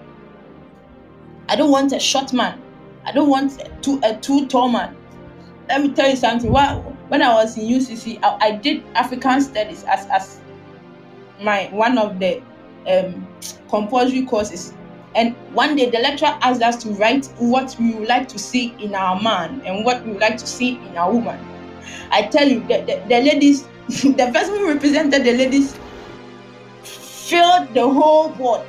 [SPEAKER 1] I don't want a short man. I don't want a too, a tall man. Let me tell you something. When I was in UCC, I, I did African studies as, as my one of the um, compulsory courses. And one day the lecturer asked us to write what we would like to see in our man and what we would like to see in our woman. I tell you, the, the, the ladies, the person who represented the ladies filled the whole board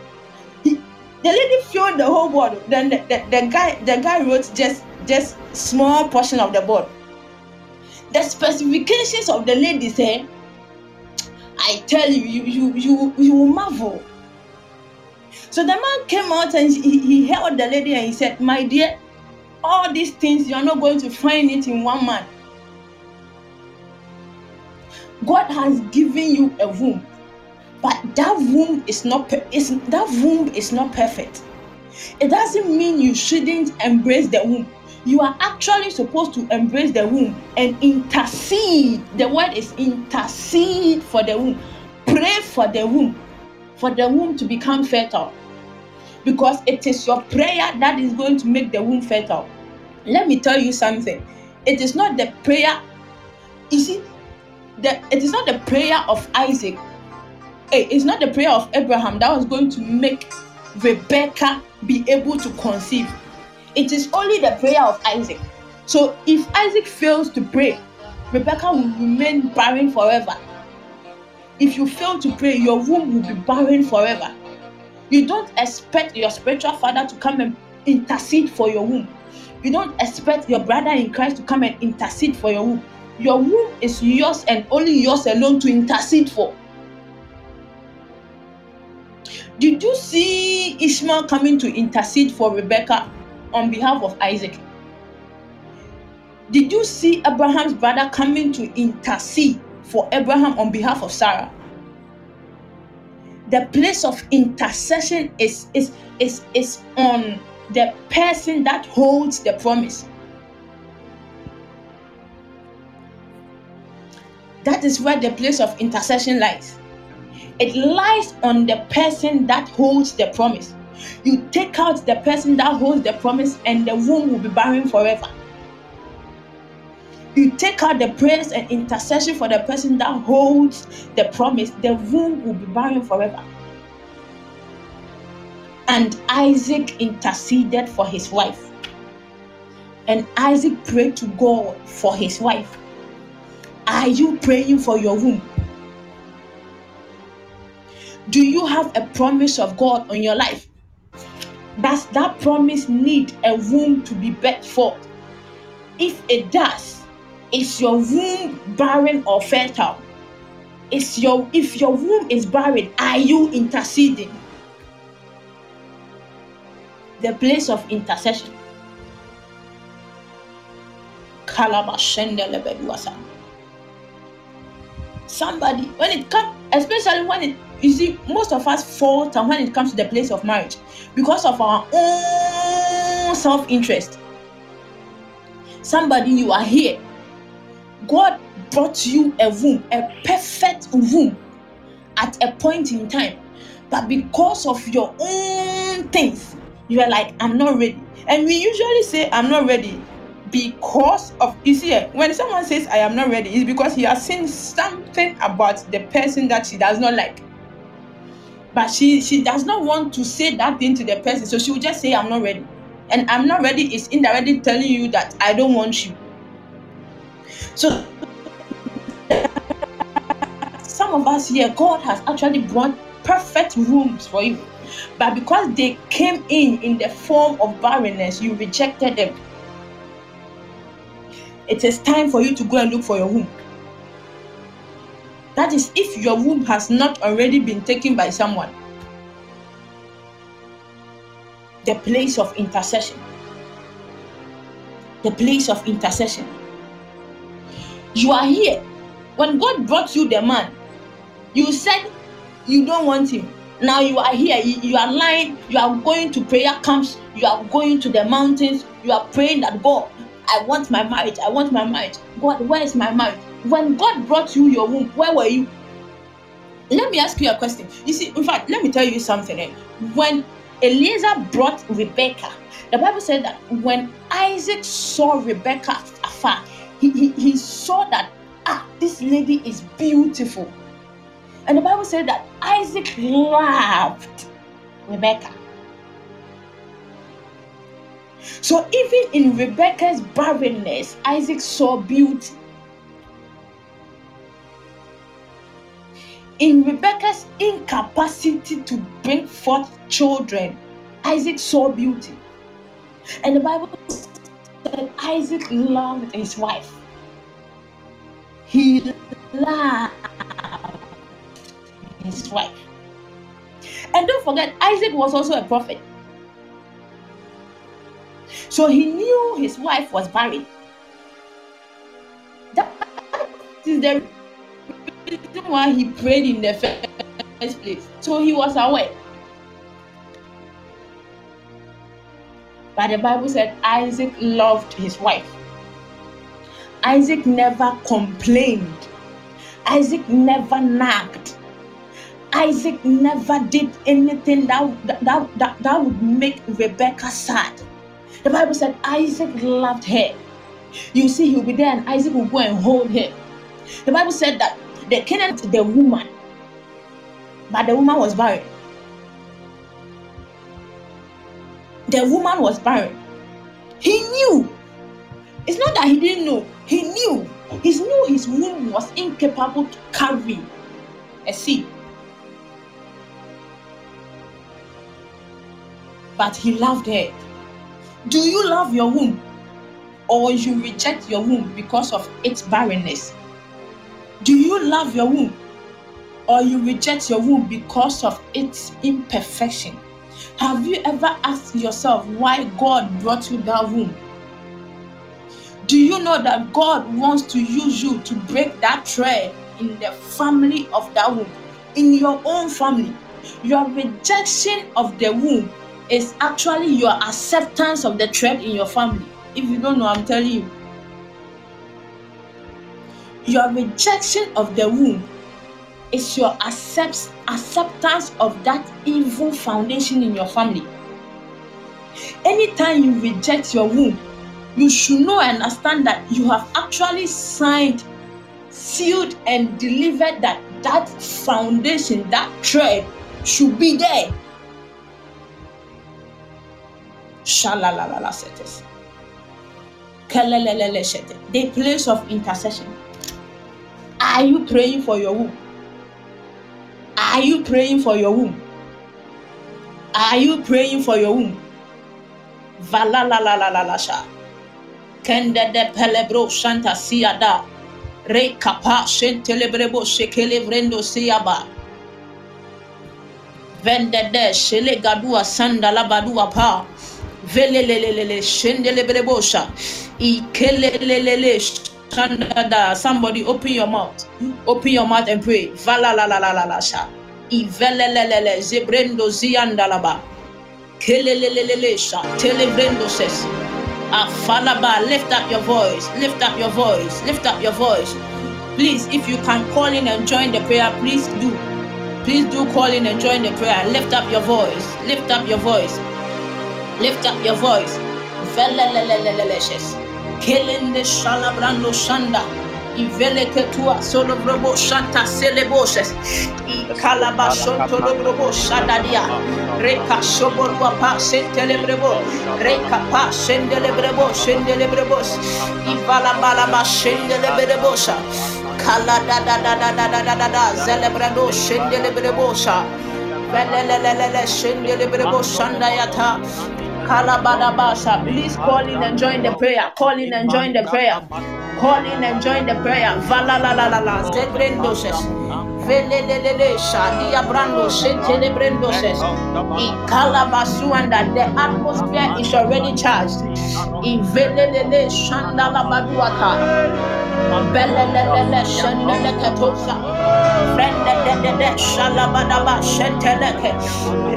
[SPEAKER 1] the lady filled the whole board. Then the, the, the guy the guy wrote just just small portion of the board. The specifications of the lady say, I tell you, you you you you will marvel. So the man came out and he, he held the lady and he said, My dear, all these things you are not going to find it in one man. God has given you a womb but that womb is not is that womb is not perfect it doesn't mean you shouldn't embrace the womb you are actually supposed to embrace the womb and intercede the word is intercede for the womb pray for the womb, for the womb to become fertile. Because it is your prayer that is going to make the womb fertile. Let me tell you something. It is not the prayer, you see, the, it is not the prayer of Isaac. It's not the prayer of Abraham that was going to make Rebecca be able to conceive. It is only the prayer of Isaac. So if Isaac fails to pray, Rebecca will remain barren forever. If you fail to pray, your womb will be barren forever. You don't expect your spiritual father to come and intercede for your womb. You don't expect your brother in Christ to come and intercede for your womb. Your womb is yours and only yours alone to intercede for. Did you see Ishmael coming to intercede for Rebecca on behalf of Isaac? Did you see Abraham's brother coming to intercede for Abraham on behalf of Sarah? The place of intercession is, is, is, is on the person that holds the promise. That is where the place of intercession lies. It lies on the person that holds the promise. You take out the person that holds the promise, and the womb will be barren forever you take out the prayers and intercession for the person that holds the promise, the womb will be barren forever. And Isaac interceded for his wife. And Isaac prayed to God for his wife. Are you praying for your womb? Do you have a promise of God on your life? Does that promise need a womb to be birthed forth? If it does, is your womb barren or fertile? Is your if your womb is barren, are you interceding? The place of intercession. Somebody, when it comes, especially when it, you see, most of us fall when it comes to the place of marriage because of our own self interest. Somebody, you are here God brought you a womb, a perfect womb at a point in time. But because of your own things, you are like, I'm not ready. And we usually say, I'm not ready because of, you see, eh, when someone says, I am not ready, it's because he has seen something about the person that he does not like. But she, she does not want to say that thing to the person. So she will just say, I'm not ready. And I'm not ready is indirectly telling you that I don't want you. So some of us here, God has actually brought perfect rooms for you. But because they came in in the form of barrenness, you rejected them. It is time for you to go and look for your womb. That is, if your womb has not already been taken by someone. The place of intercession. The place of intercession. You are here. When God brought you the man, you said you don't want him. Now you are here. You, you are lying. You are going to prayer camps. You are going to the mountains. You are praying that God, I want my marriage. I want my marriage. God, where is my marriage? When God brought you your womb, where were you? Let me ask you a question. You see, in fact, let me tell you something. Eh? When Eliezer brought Rebecca, the Bible said that when Isaac saw Rebecca afar, he, he, he saw that ah this lady is beautiful and the bible said that isaac loved rebecca so even in rebecca's barrenness isaac saw beauty in rebecca's incapacity to bring forth children isaac saw beauty and the bible says that Isaac loved his wife. He loved his wife. And don't forget, Isaac was also a prophet. So he knew his wife was barren. That is the reason why he prayed in the first place. So he was aware. But the Bible said Isaac loved his wife. Isaac never complained. Isaac never nagged. Isaac never did anything that, that, that, that would make Rebecca sad. The Bible said Isaac loved her. You see, he'll be there and Isaac will go and hold her. The Bible said that came to the woman, but the woman was barren. The woman was barren. He knew. It's not that he didn't know, he knew. He knew his womb was incapable to carry a seed. But he loved her. Do you love your womb? Or you reject your womb because of its barrenness? Do you love your womb? Or you reject your womb because of its imperfection? Have you ever asked yourself why God brought you that womb? Do you know that God wants to use you to break that thread in the family of that womb, in your own family? Your rejection of the womb is actually your acceptance of the thread in your family. If you don't know, I'm telling you. Your rejection of the womb is your accept, acceptance of that evil foundation in your family. Anytime you reject your womb, you should know and understand that you have actually signed, sealed, and delivered that that foundation, that thread should be there. Shalalalala setes. The place of intercession. Are you praying for your womb? Are you praying for your womb? Are you praying for your womb? Valalalalalalasha. Kende de pelebro shanta siada. Re kapa shentelebrebo shekele vrendo siaba. Vende de shele gadua sanda labadua pa. Velelelelele shendelebrebosa. Ikelelelele. Somebody open your mouth. Open your mouth and pray. Vala la la la la la sha. Ivelelelele zebrendo ziandalaba. Kelelelelele sha. Telebrendo says. Afalaba, ah, lift up your voice, lift up your voice, lift up your voice. Please, if you can call in and join the prayer, please do. Please do call in and join the prayer. Lift up your voice, lift up your voice, lift up your voice. Veleleleleleleshes. Killing the shalabrando shanda. Ivele ketua solo brobo shanta seleboses. I kalabashon tolo brobo shadadia. Reka soborwa pa sentelebrebo. Reka pa sendelebrebo sendelebrebos. Ivala balaba sendelebrebosha. Kala da da da da da da da da da zelebrado sendelebrebosha. Velelelelele sendelebrebosha shandayata. Kalabadabasha. Please call in and join the prayer. Call in and join the prayer. Call in and join the prayer. Vala la la la la. Velelelele shadia brando shetele brando says. Ikalabasuanda the atmosphere is already charged. Ivelelele shandala baduata. Belelelele shandele katosa. Friend dedede shalabadaba shenteleke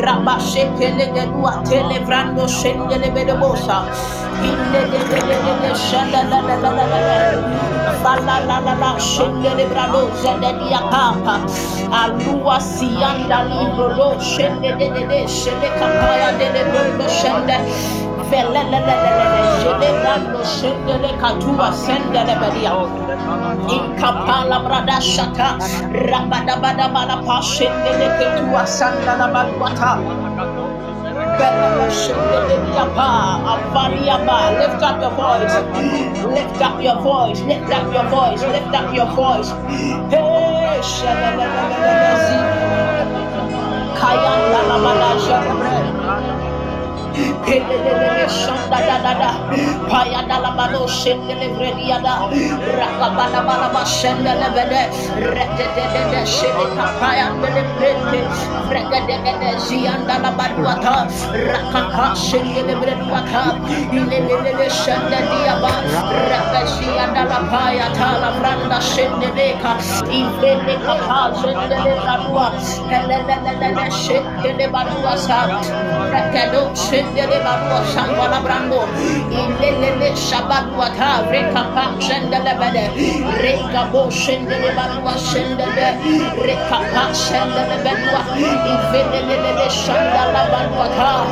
[SPEAKER 1] raba shekelege dua televrando shendele bedebosa hille dedede shalalalalala fala la la la alua sianda libro lo shende de de de shende kapaya de de bro shende. Inkapala brada shaka rabada bada bala pa shende le ketua sanda la balwata Lift up your voice, lift up your voice, lift up your voice, lift up your voice. Hey, Pelelele Shanda da da da. Paya da la da. De de de de de de la la paya branda le le le le le le shendele badua shendele rekapa shendele. Bedua ivelelele shandala badua ta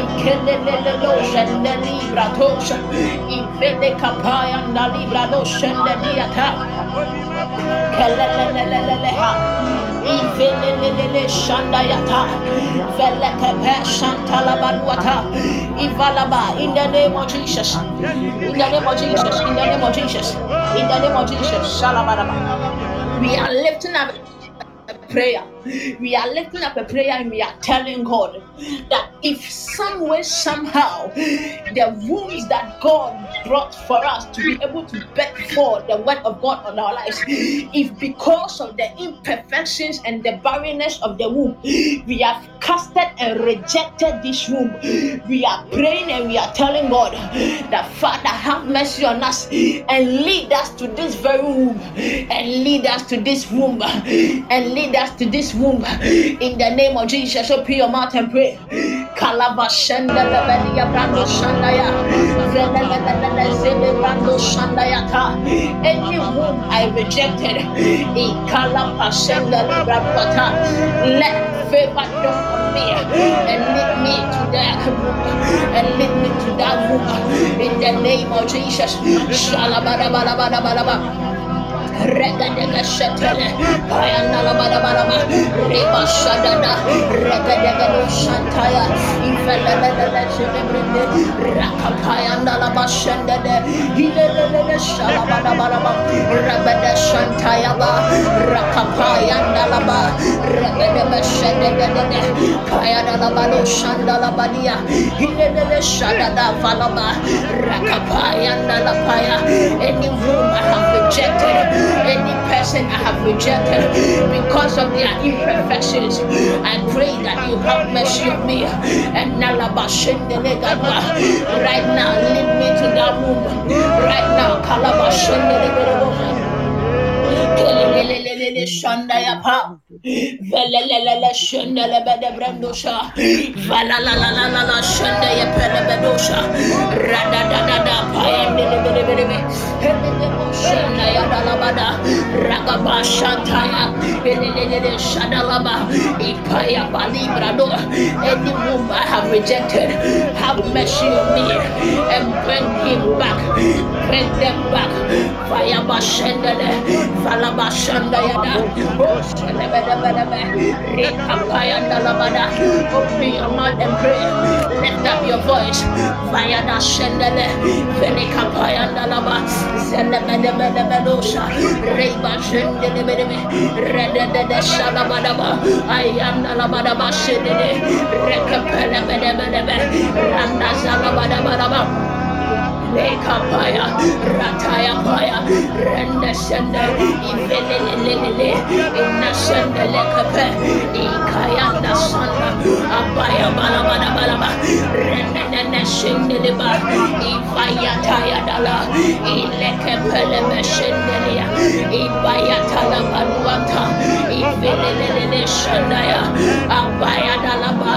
[SPEAKER 1] ikelelele lo shendele bratosha ivele kapaya ndalibra lo shendele in the name of Jesus. In the name of Jesus. In the name of Jesus. In the name of Jesus. Shalabaraba. We are lifting up a prayer. We are lifting up a prayer and we are telling God that if some way, somehow, the wounds that God brought for us to be able to beg for the word of God on our lives, if because of the imperfections and the barrenness of the womb, we have casted and rejected this womb, we are praying and we are telling God that Father, have mercy on us and lead us to this very womb, and lead us to this womb, and lead us to this womb in the name of Jesus. Open your mouth and pray. Brando. Any womb I rejected, in let favor dawn on me and lead me to that womb and lead me to that womb in the name of Jesus. Regadega shetele, shala shantaya ba, ba, paya, any room I have rejected any person I have rejected because of their imperfections. I pray that you have mercy on me. And. Right now, lead me to that womb. Right now, Kalabashendelegaba. Velelelele shanda le bede brendosha. Valalalalala shanda ya pele bedosha. Rada da da da pa yende le bede bede be. Helelele shanda ya dalabada. Ragaba shanta ya. Helelelele shanda laba. Ipaya bali brado. Any womb I have rejected, have mercy on me and bring him back. Bring them back. Fire bashendele. Fala bashanda yada. Oh, shelebedebedebe. Rekapayanda labada. Open your mouth and pray. Lift up your voice. Fire da shendele. Velekapayanda laba. Zelebedebedebedosha. Reba shendelebedebe. Rededede shalabadaba. Randa. Lekapaya, Rataya Paya, Renda Shandaya, Abaya Dalaba,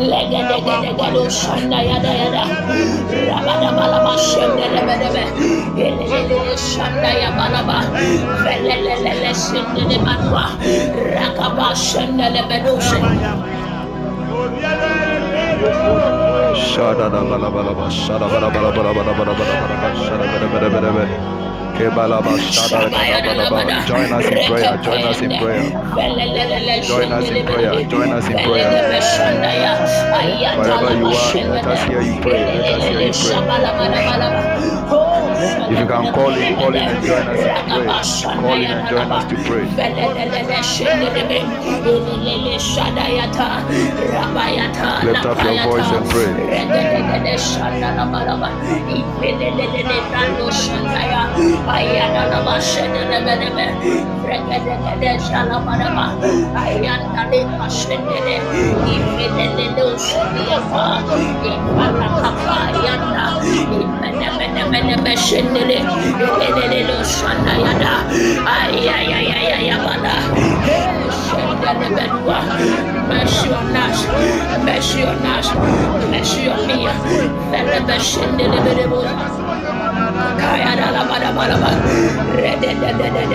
[SPEAKER 1] Legedegedegado shanda yada yada. Rabada balaba shende lebedebe. Elelele shanda ya balaba. Velelelele shende le manwa. Rakaba shende lebedo shende.
[SPEAKER 2] Shada da bala bala ba shada bala bala bala bala bala bala bala ba shada bala bala bala bala Join us in prayer. Join us in prayer. Join us in prayer. Join us in prayer. Wherever you are, let us hear you pray. Let us hear you pray. If you can call in, call in and join us to pray. Call in and join us to pray. Lift up your voice and pray.
[SPEAKER 1] Mercy on us, mercy on us, mercy on me.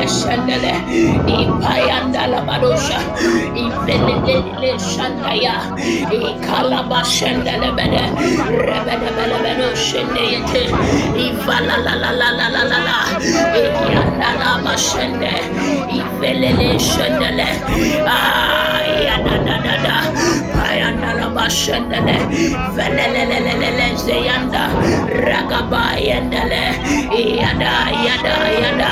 [SPEAKER 1] Shendele, ipayanda la de de shandaya, ikalaba shendele bede, rebe de bede bedo shende yete, ivala la la la la la la la, iyanda la ba shende, ifele le shendele, ayanda da da da, ayanda la ba shendele, vele le le le le le zeyanda, ragaba yendele, yada yada yada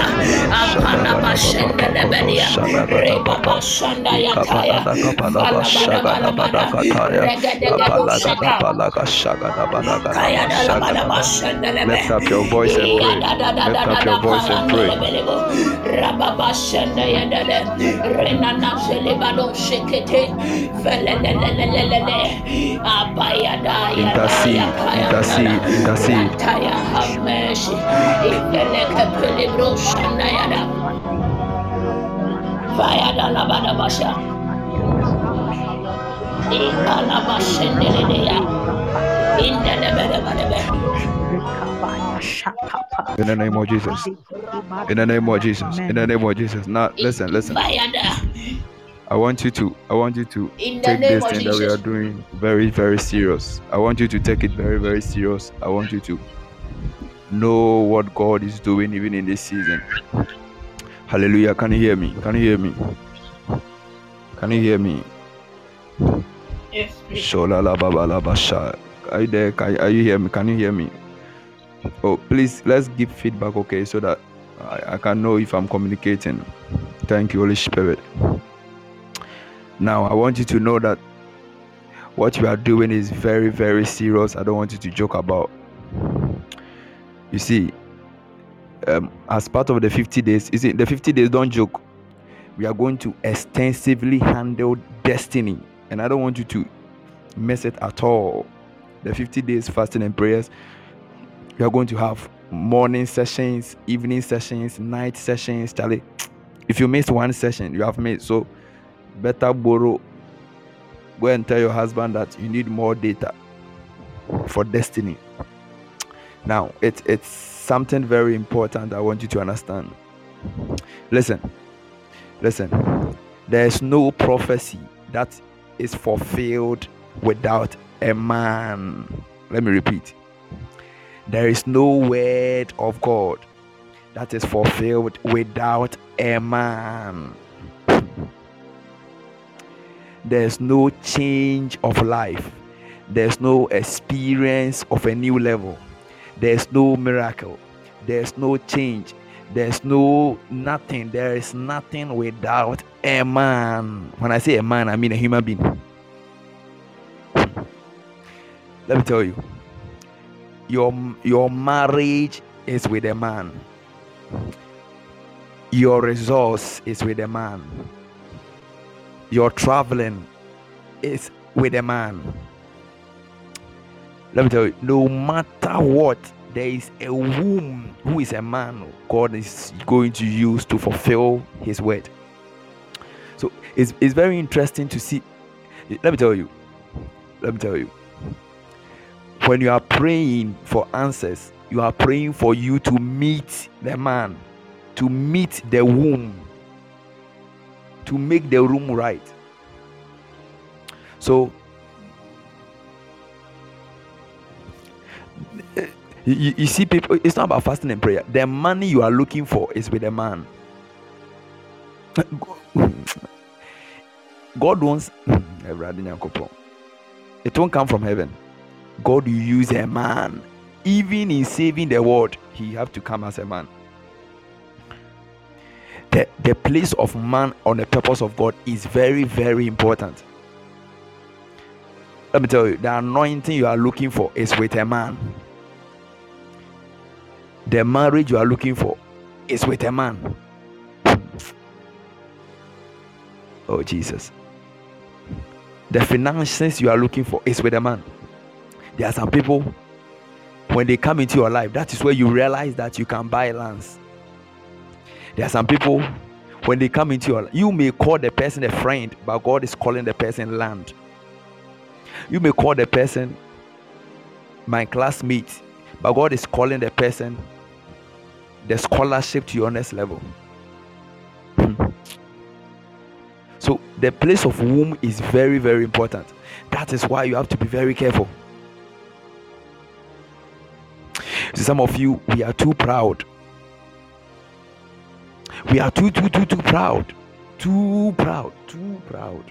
[SPEAKER 1] apana bashenda lebedia reba bashanda yataya bala bala bala bala regede gado shaka kaya da bala bashenda lebe
[SPEAKER 2] Lift up your voice and pray. Lift up your voice and pray.
[SPEAKER 1] raba bashenda yada de rena na selebado shekete. Fele le le le le le le. Abaya da yada
[SPEAKER 2] Intercede, intercede, intercede.
[SPEAKER 1] Have mercy. Ipeleke pelebro shanda yada. Fire da la bada basha. Ikala bashendele. Indele bede bede be.
[SPEAKER 2] In the name of Jesus. In the name of Jesus. In the name of Jesus. Now listen, listen. I want you to I want you to take this thing that we are doing very, very serious. I want you to take it very, very serious. I want you to know what God is doing even in this season. Hallelujah. Can you hear me? Can you hear me? Can you hear me?
[SPEAKER 3] Yes, please.
[SPEAKER 2] Sholala babala basha. Are you there? Can, are you hear me? Can you hear me? Oh, please let's give feedback, okay, so that I, I can know if I'm communicating. Thank you, Holy Spirit. Now I want you to know that what you are doing is very, very serious. I don't want you to joke about. You see, um, as part of the 50 days, the 50 days don't joke. We are going to extensively handle destiny, and I don't want you to miss it at all. The 50 days fasting and prayers, we are going to have morning sessions, evening sessions, night sessions. Charlie, if you miss one session, you have missed. So, better borrow. Go and tell your husband that you need more data for destiny. Now, it's it's something very important I want you to understand. Listen, listen. There's no prophecy that is fulfilled without a man. Let me repeat. There is no word of God that is fulfilled without a man. There's no change of life. There's no experience of a new level. There's no miracle. There's no change. There's no nothing. There is nothing without a man. When I say a man, I mean a human being. Let me tell you. Your your marriage is with a man. Your resource is with a man. Your traveling is with a man. Let me tell you, no matter what, there is a womb who is a man God is going to use to fulfill his word. So it's, it's very interesting to see. Let me tell you, let me tell you, when you are praying for answers, you are praying for you to meet the man, to meet the womb, to make the room right. So you, you- see people it's not about fasting and prayer the money you are looking for is with a man god wants it won't come from heaven god will use a man even in saving the world, he have to come as a man. The, the place of man on the purpose of God is very, very important. Let me tell you, the anointing you are looking for is with a man. The marriage you are looking for is with a man. Oh, Jesus. The finances you are looking for is with a man. There are some people, when they come into your life, that is where you realize that you can buy lands. There are some people, when they come into your life, you may call the person a friend, but God is calling the person land. You may call the person my classmate, but God is calling the person the scholarship to your next level. Hmm. So the place of womb is very, very important. That is why you have to be very careful. Some of you, we are too proud. We are too, too, too, too proud. Too proud. Too proud.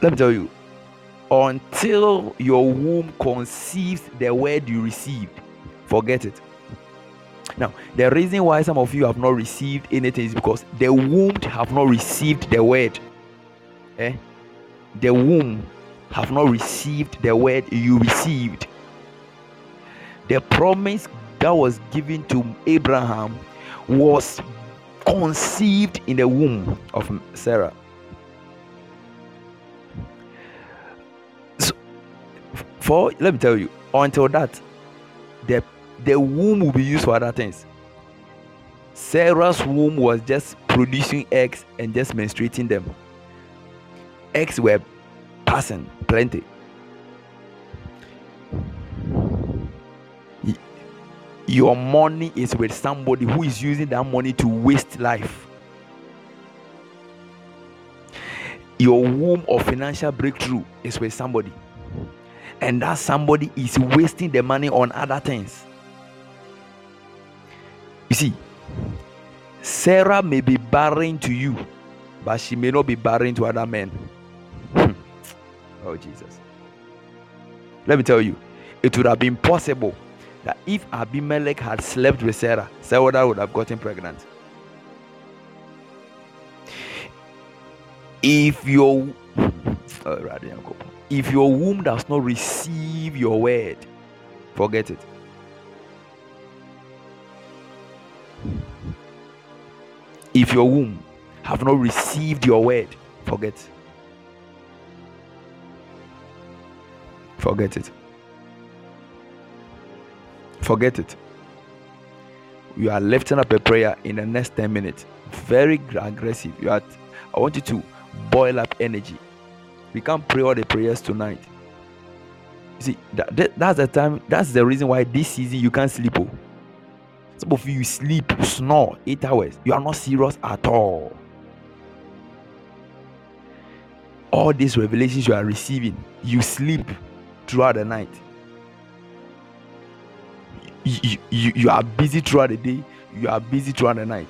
[SPEAKER 2] Let me tell you, until your womb conceives the word you received, forget it. Now, the reason why some of you have not received anything is because the womb have not received the word. Eh? The womb have not received the word you received. The promise that was given to Abraham was conceived in the womb of Sarah. So, for let me tell you, until that, the the womb will be used for other things. Sarah's womb was just producing eggs and just menstruating them. Eggs were passing plenty. Your money is with somebody who is using that money to waste life. Your womb of financial breakthrough is with somebody, and that somebody is wasting the money on other things. You see, Sarah may be barren to you, but she may not be barren to other men. Hmm. oh, Jesus. Let me tell you, it would have been possible that if Abimelech had slept with Sarah, Sarah would have gotten pregnant. If your if your womb does not receive your word, forget it. If your womb have not received your word, forget. Forget it. Forget it. You are lifting up a prayer in the next 10 minutes. Very aggressive. You are I want you to boil up energy. We can't pray all the prayers tonight. See, that, that, that's the time, that's the reason why this season you can't sleep. Oh. Some of you sleep, snore eight hours. You are not serious at all. All these revelations you are receiving, you sleep throughout the night. You, you, you are busy throughout the day, you are busy throughout the night.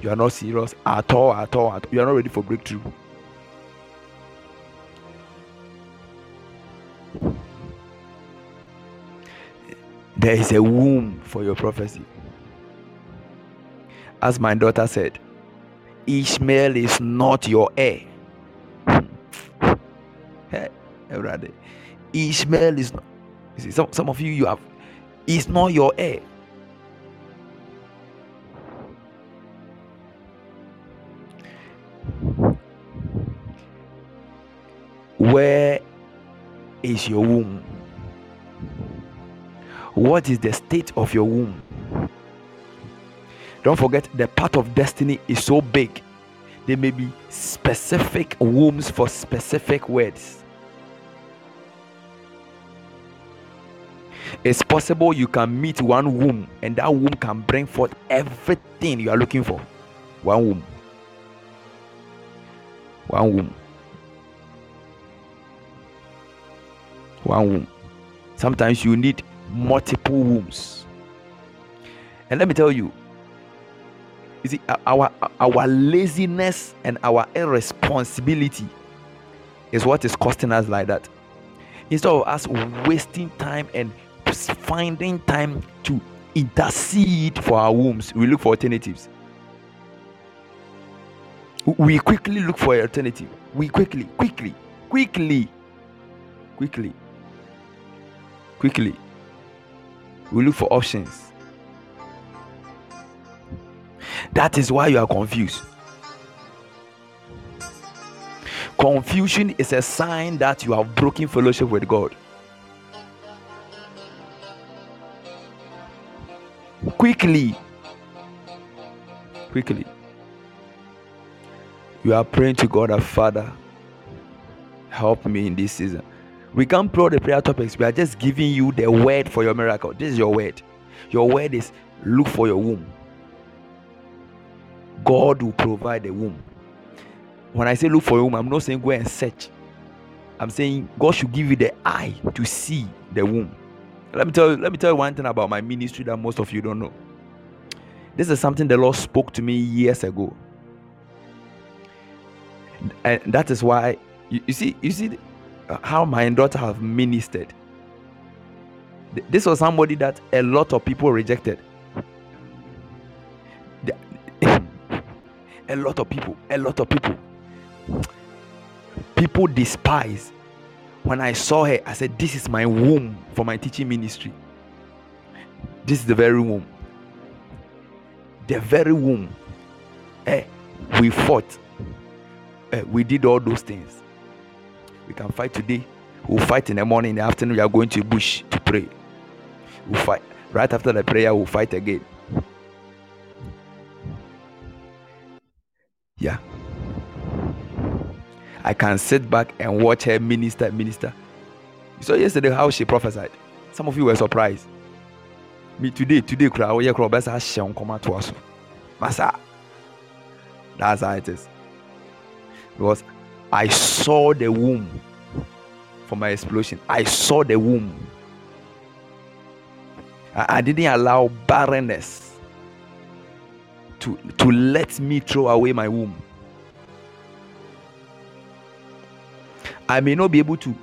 [SPEAKER 2] You are not serious at all, at all, at all. You are not ready for breakthrough. There is a womb for your prophecy as my daughter said, Ishmael is not your heir. hey, Ishmael is not. You see, some, some of you, you have, is not your heir. Where is your womb? What is the state of your womb? Don't forget the path of destiny is so big. There may be specific wombs for specific words. It's possible you can meet one womb and that womb can bring forth everything you are looking for. One womb. One womb. One womb. Sometimes you need multiple wombs. And let me tell you, you see, our our laziness and our irresponsibility is what is costing us like that. instead of us wasting time and finding time to intercede for our wombs, we look for alternatives. We quickly look for an alternative. We quickly, quickly, quickly, quickly, quickly. We look for options. That is why you are confused. Confusion is a sign that you have broken fellowship with God. Quickly, quickly, you are praying to God, our Father, help me in this season. We can't pray the prayer topics, we are just giving you the word for your miracle. This is your word. Your word is look for your womb. God will provide the womb. When I say look for a womb, I'm not saying go and search. I'm saying God should give you the eye to see the womb. Let me tell you, let me tell you one thing about my ministry that most of you don't know. This is something the Lord spoke to me years ago. And that is why you, you see, you see how my daughter have ministered. This was somebody that a lot of people rejected. A lot of people, a lot of people people despise. When I saw her, I said, This is my womb for my teaching ministry. This is the very womb. The very womb. Eh, we fought. Eh, we did all those things. We can fight today. We'll fight in the morning, in the afternoon. We are going to bush to pray. We'll fight. Right after the prayer, we'll fight again. Yeah. I can sit back and watch her minister, minister. You saw yesterday how she prophesied. Some of you were surprised. Me today, today, cry. Oh yeah, cry. Best I share come to us. Masa. That's how it is. Because I saw the womb for my explosion. I saw the womb. I, I didn't allow barrenness to to let me throw away my womb. I may not be able to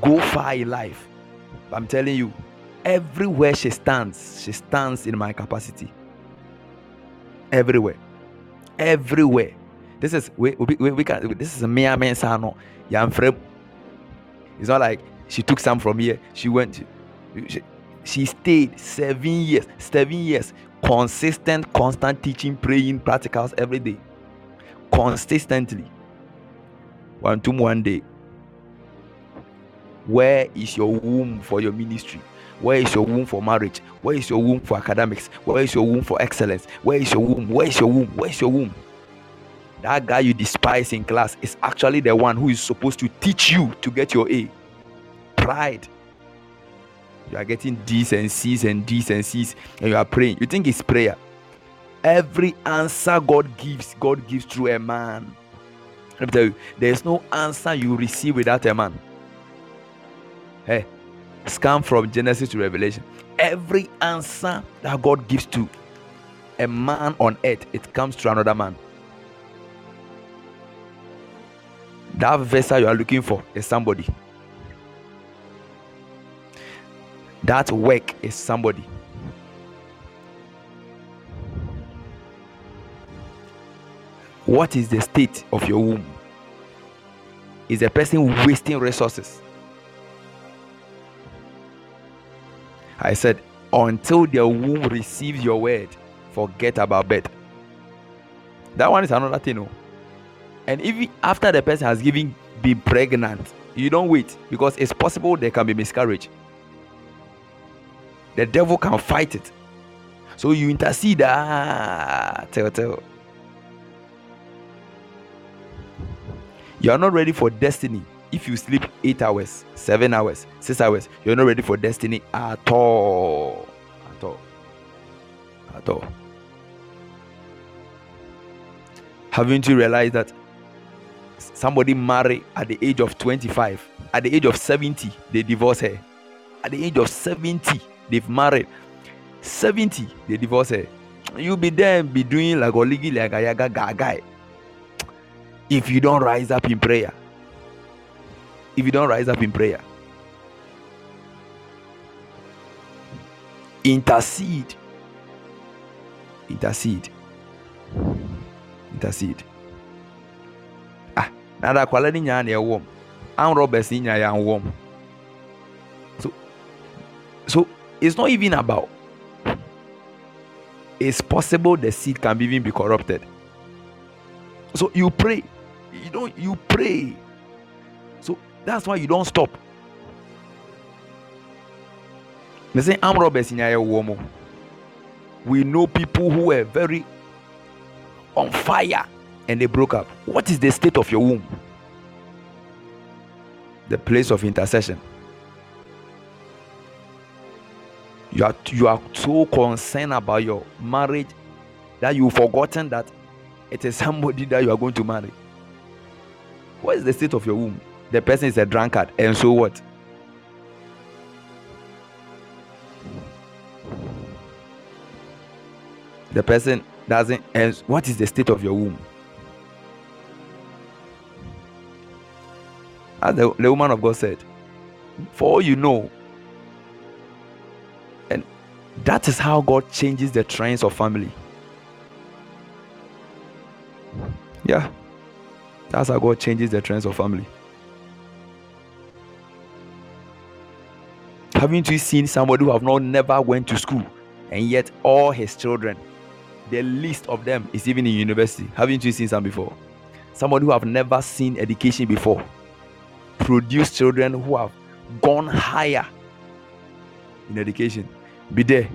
[SPEAKER 2] go far in life. I'm telling you, everywhere she stands, she stands in my capacity. Everywhere. Everywhere. This is we, we, we can this is a mere man sano. It's not like she took some from here. She went she, she stayed seven years, seven years, consistent, constant teaching, praying, practicals every day. Consistently. One to one day where is your womb for your ministry? Where is your womb for marriage? Where is your womb for academics? Where is your womb for excellence? Where is your womb? Where is your womb? Where is your womb? That guy you despise in class is actually the one who is supposed to teach you to get your A. Pride. You are getting D's and C's and D's and C's, and you are praying. You think it's prayer. Every answer God gives, God gives through a man. Let me tell you, there is no answer you receive without a man. Hey, scan from Genesis to Revelation. Every answer that God gives to a man on earth, it comes to another man. That vessel you are looking for is somebody. That work is somebody. What is the state of your womb? Is a person wasting resources? I said, until the womb receives your word, forget about bed. That one is another thing. No? And even after the person has given been pregnant, you don't wait because it's possible there can be miscarriage. The devil can fight it. So you intercede. Ah, tell, tell. You are not ready for destiny if you sleep eight hours, seven hours, six hours, you're not ready for destiny at all. At all. At all. Haven't you realized that somebody married at the age of 25, at the age of 70, they divorce her. At the age of 70, they've married. 70 they divorce her. You be there be doing like oligi like ayaga guy if you don't rise up in prayer if you don't rise up in prayer intercede. Intercede. Intercede. Ah na da akwala ni nyinaa na ɛwɔ mu anrɔ bɛsi nyinaa yɛ anwɔ mu so so it's not even about it's possible the seed can even be corrupted so you pray you don't you pray so that's why you don't stop me say arm robbers wɔ m we know people who were very on fire and they broke up. What is the state of your womb? The place of intercession. You are you are so concerned about your marriage that you've forgotten that it is somebody that you are going to marry. What is the state of your womb? The person is a drunkard, and so what? the person doesn't and what is the state of your womb as the, the woman of god said for all you know that is how god changes the trends of family yeah that's how god changes the trends of family haven't you seen somebody who have not never went to school and yet all his children the least of them is even in university. Haven't you seen some before? Somebody who have never seen education before produce children who have gone higher in education. Be there.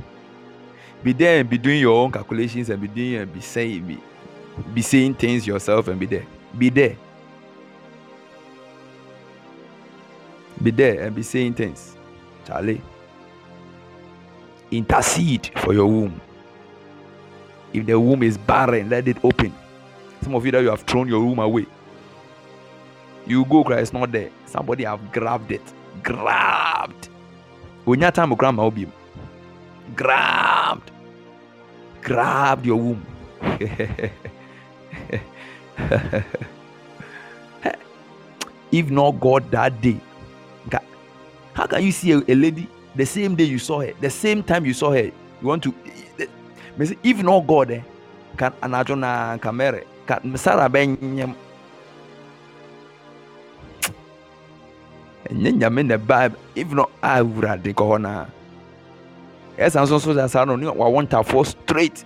[SPEAKER 2] Be there and be doing your own calculations and be doing and be saying be, be saying things yourself and be there. Be there. Be there and be saying things. Charlie. Intercede for your womb. If the womb is barren, let it open. Some of you that you have thrown your womb away. You go it's not there. Somebody have grabbed it. Grabbed. When your time grandma obium. Grabbed. Grabbed your womb. if not God that day, how can you see a, a lady the same day you saw her, the same time you saw her? You want to if not god eh ka anadwo na nka mere ka sara bɛnyɛm ɛnyɛ nyame na ba if no awurade kɔ hɔ naa ɛsan nso so da saa no ne wawɔ ntafoɔ straight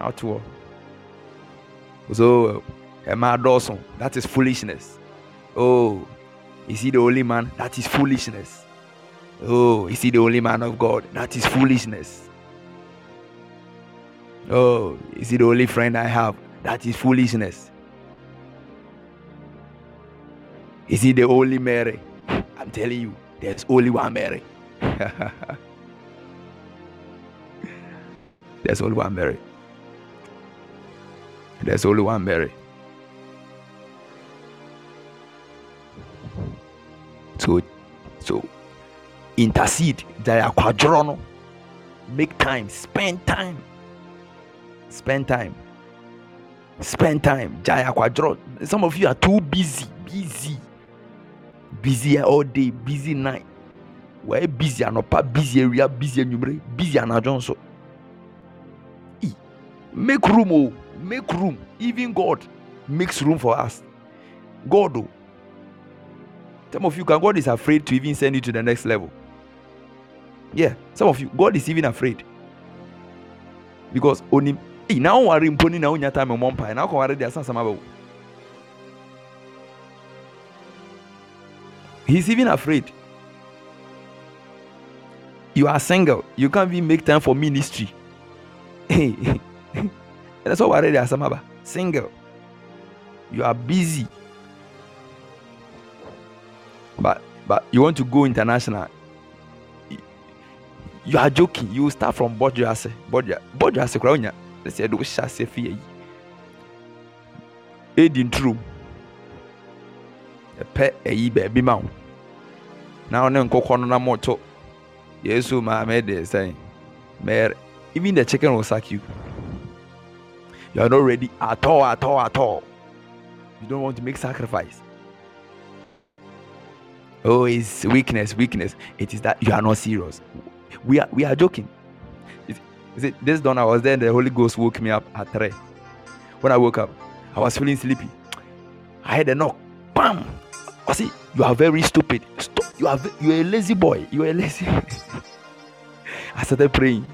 [SPEAKER 2] atoɔ so eh, ɛma dɔɔso that is foolishness oh is he the only man that is foolishness oh is he the only man of god that is foolishness Oh, is he the only friend I have? That is foolishness. Is he the only Mary? I'm telling you, there's only one Mary. there's only one Mary. There's only one Mary. So, so intercede. Jaya Quadrano. Make time. Spend time. Spend time. Spend time. Jaya kwadro some of you are too busy. Busy. Busy all day. Busy night. Wɔyɛ busy? Anɔpa busy awia busy anwummere busy anadwo nso make room oh. Make room. Even god makes room for us. God oh. Some of you can god is afraid to even send you to the next level. Yeah some of you god is even afraid. Because only Hey, na ware mpo ni na wonya time mmɔ mpae na asasam aba wo he's even afraid. You are single. You can't even make time for ministry that's what ware de asam aba single. You are busy. But but you want to go international. You are joking. You start from bodjo ase bodjo bodjo ase kura wonya sɛ yɛde wo hyɛ ase fie yi ɛdi nturo ɛpɛ ɛyi baabi ma wo na moto yesu maame de sɛn mɛrɛ even the chicken will sack you you are not ready at all at all at all you don't want to make sacrifice oh it's weakness weakness it is that you are not serious we are we are joking. See, this dawn I was there, and the Holy Ghost woke me up at three. When I woke up, I was feeling sleepy. I had a knock. Bam! I see, you are very stupid. Stop. You are you are a lazy boy. You are a lazy. I started praying.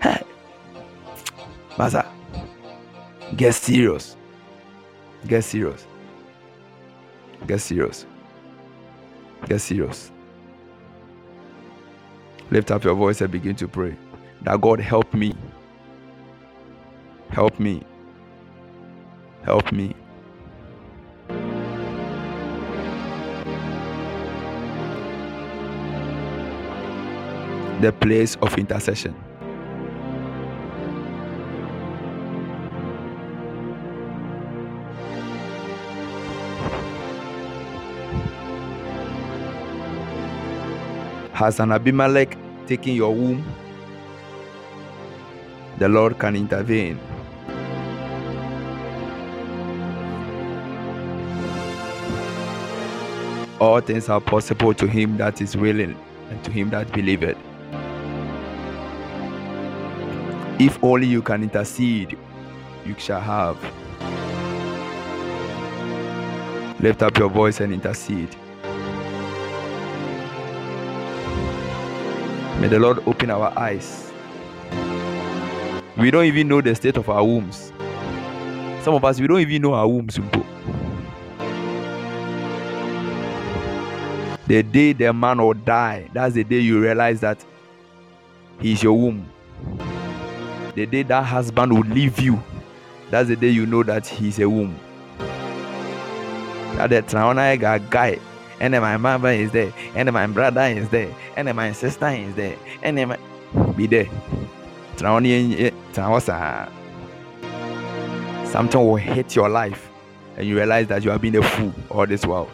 [SPEAKER 2] Hey. Master, get serious. Get serious. Get serious. Get serious. Lift up your voice and begin to pray. That God help me. Help me. Help me. The place of intercession. Has an Abimelech taken your womb? The Lord can intervene. All things are possible to him that is willing and to him that believeth. If only you can intercede, you shall have. Lift up your voice and intercede. May the Lord open our eyes. We don't even know the state of our wombs. Some of us, we don't even know our wombs. The day the man will die, that's the day you realize that he's your womb. The day that husband will leave you, that's the day you know that he's a womb. That the guy and then my mother is there, and then my brother is there, and then my sister is there, and then my be there. Uh, something will hit your life, and you realize that you have been a fool all this while.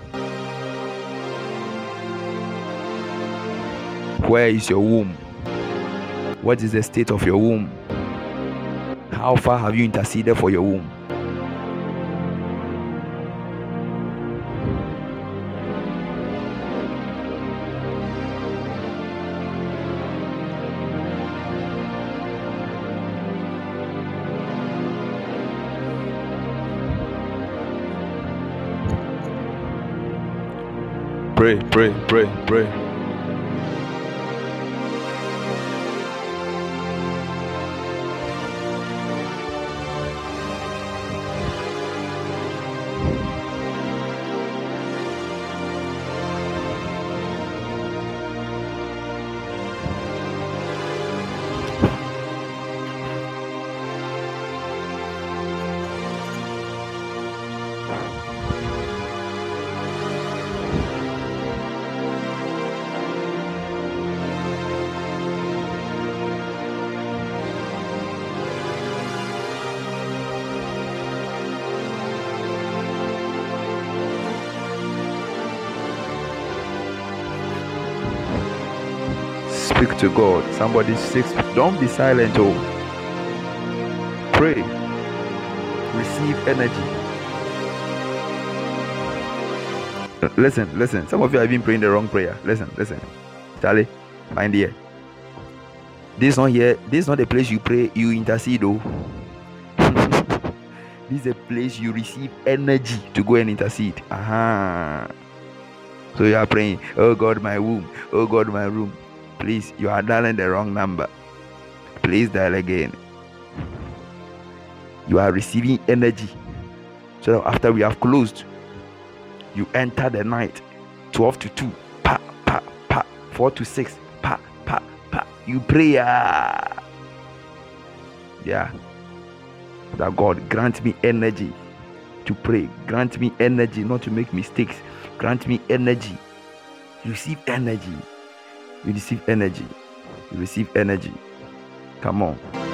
[SPEAKER 2] Where is your womb? What is the state of your womb? How far have you interceded for your womb? Pray, pray, pray, pray. God. Somebody six. Don't be silent. Oh, pray. Receive energy. Listen, listen. Some of you have been praying the wrong prayer. Listen, listen. Charlie, mind here. This not here. This not the place you pray. You intercede. Oh. this is a place you receive energy to go and intercede. Aha. So you are praying, Oh God, my womb. Oh God, my room. Please, you are dialing the wrong number. Please dial again. You are receiving energy. So after we have closed, you enter the night 12 to 2. Pa, pa, pa. 4 to 6. Pa, pa, pa. You pray. Ah. Yeah. That God grant me energy to pray. Grant me energy not to make mistakes. Grant me energy. Receive energy. You receive energy. You receive energy. Come on.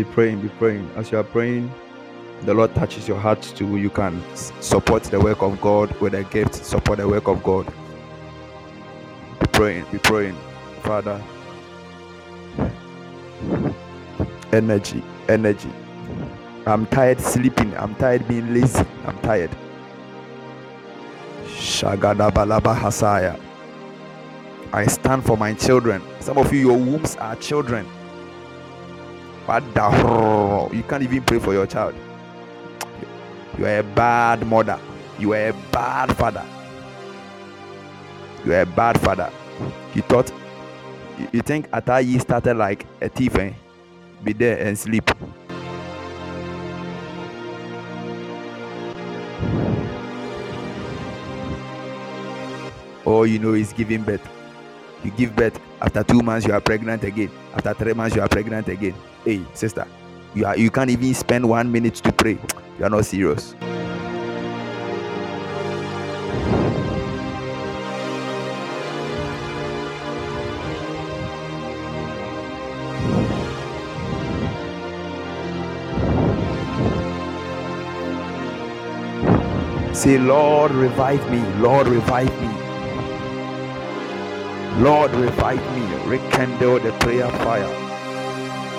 [SPEAKER 2] Be praying, be praying. As you are praying, the Lord touches your heart too. You can support the work of God with a gift, support the work of God. Be praying, be praying. Father, energy, energy. I'm tired sleeping. I'm tired being lazy. I'm tired. Shagadabalaba Hasaya. I stand for my children. Some of you, your wombs are children. You can't even pray for your child. You are a bad mother. You are a bad father. You are a bad father. You thought, you think Atayi started like a thief, eh? Be there and sleep. All you know is giving birth. You give birth after two months, you are pregnant again. After three months, you are pregnant again. Hey, sister, you are you can't even spend one minute to pray. You are not serious. Say, Lord, revive me. Lord, revive me. Lord, revive me. Rekindle the prayer fire.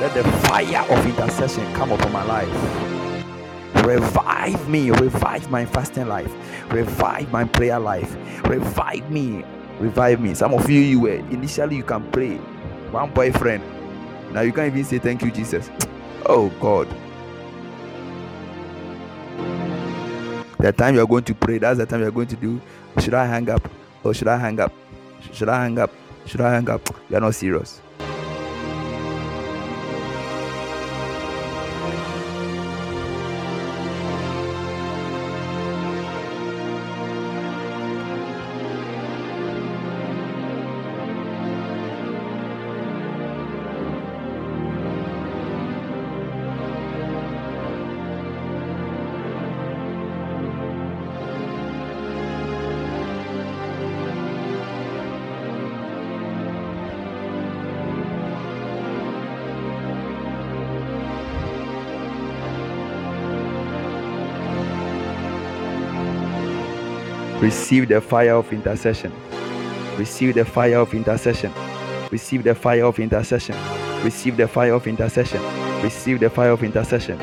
[SPEAKER 2] Let the fire of intercession come upon my life. Revive me. Revive my fasting life. Revive my prayer life. Revive me. Revive me. Some of you, you were initially you can pray. One boyfriend. Now you can't even say thank you, Jesus. Oh God. The time you're going to pray, that's the time you're going to do. Should I hang up? Or should I hang up? Should I hang up? Should I hang up? You're not serious. Receive the fire of intercession. Receive the fire of intercession. Receive the fire of intercession. Receive the fire of intercession. Receive the fire of intercession.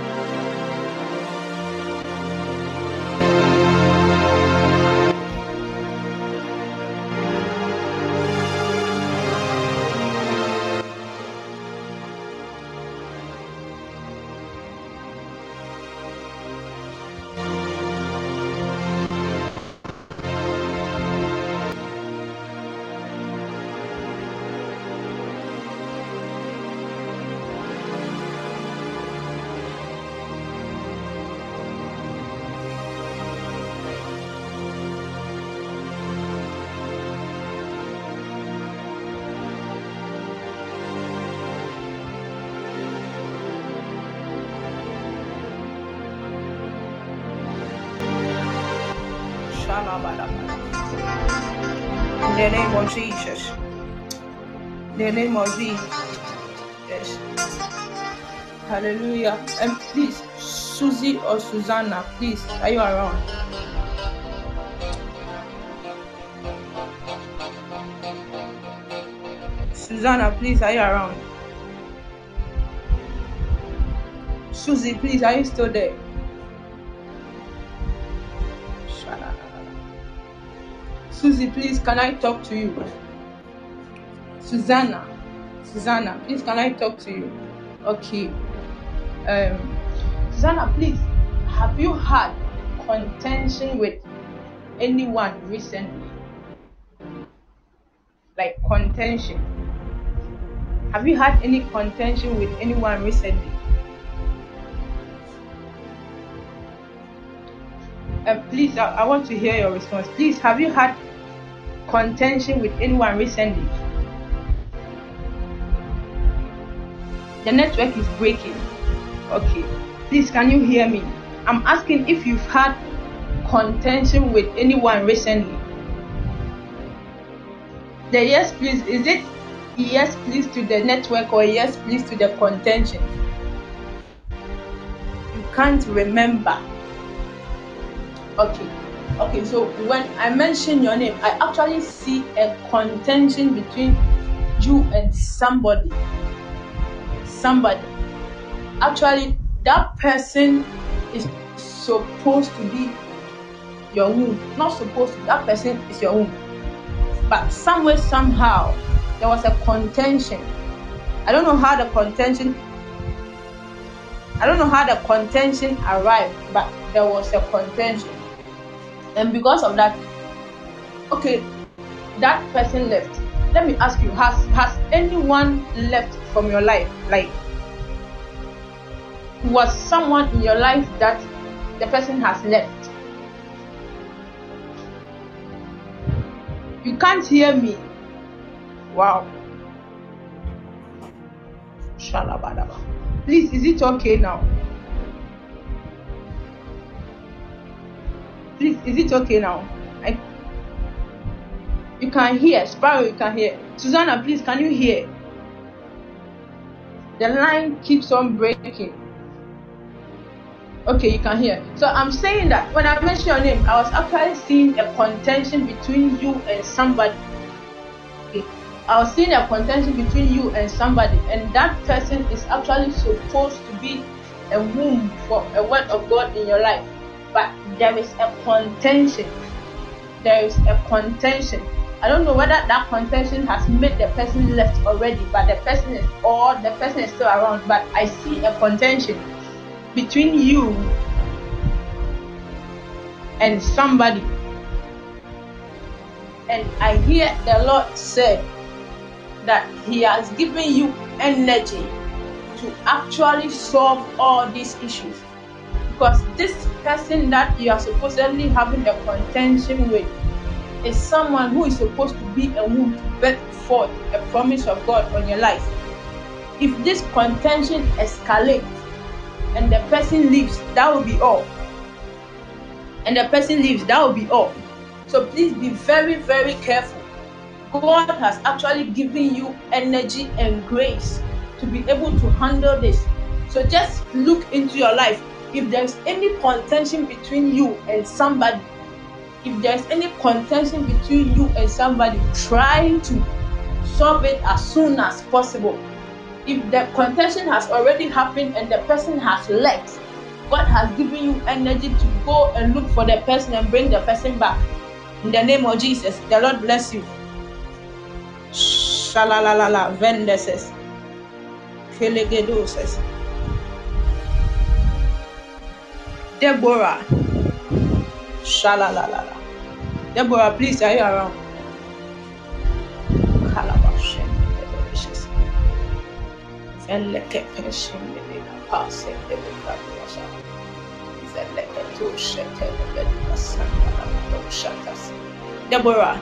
[SPEAKER 1] Susanna, please, are you around? Susanna, please, are you around? Susie, please, are you still there? Susie, please, can I talk to you? Susanna, Susanna, please, can I talk to you? Okay. Um, Susanna, please, have you had contention with anyone recently? Like contention. Have you had any contention with anyone recently? Um, please, I, I want to hear your response. Please, have you had contention with anyone recently? The network is breaking. Okay. Please, can you hear me? I'm asking if you've had contention with anyone recently. The yes, please, is it yes, please to the network or yes, please to the contention? You can't remember. Okay, okay. So when I mention your name, I actually see a contention between you and somebody. Somebody. Actually, that person is supposed to be your womb. Not supposed to. That person is your womb. But somewhere, somehow, there was a contention. I don't know how the contention I don't know how the contention arrived, but there was a contention. And because of that, okay, that person left. Let me ask you, has has anyone left from your life? Like was someone in your life that the person has left? You can't hear me. Wow. Shalabadaba. Please, is it okay now? Please, is it okay now? I, you can hear. Sparrow, you can hear. Susanna, please, can you hear? The line keeps on breaking. Okay, you can hear. So I'm saying that when I mentioned your name, I was actually seeing a contention between you and somebody. I was seeing a contention between you and somebody, and that person is actually supposed to be a womb for a word of God in your life. But there is a contention. There is a contention. I don't know whether that contention has made the person left already, but the person is or the person is still around. But I see a contention between you and somebody. And I hear the Lord say, that He has given you energy to actually solve all these issues. Because this person that you are supposedly having a contention with is someone who is supposed to be a womb to birth forth a promise of God on your life. If this contention escalates and the person leaves, that will be all. And the person leaves, that will be all. So please be very, very careful God has actually given you energy and grace to be able to handle this. So just look into your life. If there's any contention between you and somebody, if there's any contention between you and somebody, try to solve it as soon as possible. If the contention has already happened and the person has left, God has given you energy to go and look for the person and bring the person back. In the name of Jesus, the Lord bless you. Shalalalala vendeses. Kelegedoses. Deborah. Shalalalala. Deborah, please, are you around? Calabash. Veleke peshin passe de Gabriasha. Veleke to shete de Santa Deborah.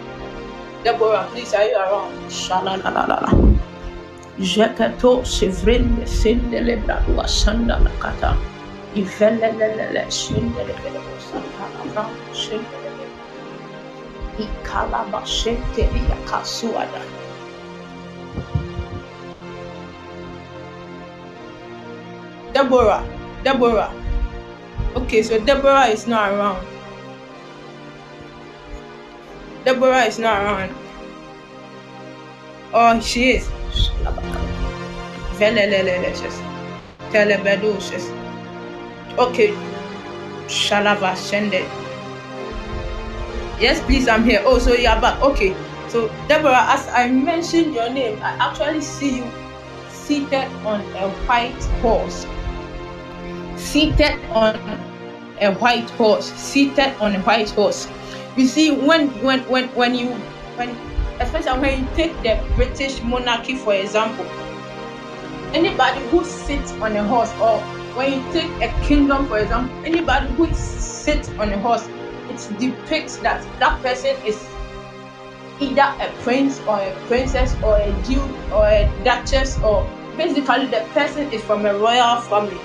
[SPEAKER 1] Deborah, please, are you around? Shalalalala. Jekato sevrende sendele bradua sanda la kata. Ivelelelele sendele bradua sanda la bradua sendele Ikalaba shente ya kasuada. Deborah, Deborah. Okay, so Deborah is not around. Deborah is not around. Oh, she is. Telebeduses. Okay. Shalava Shende. Yes, please, I'm here. Oh, so you're back. Okay. So, Deborah, as I mentioned your name, I actually see you seated on a white horse. Seated on a white horse. Seated on a white horse. You see, when when when when you when especially when you take the British monarchy for example, anybody who sits on a horse, or when you take a kingdom for example, anybody who sits on a horse, it depicts that that person is either a prince or a princess or a duke or a duchess or basically the person is from a royal family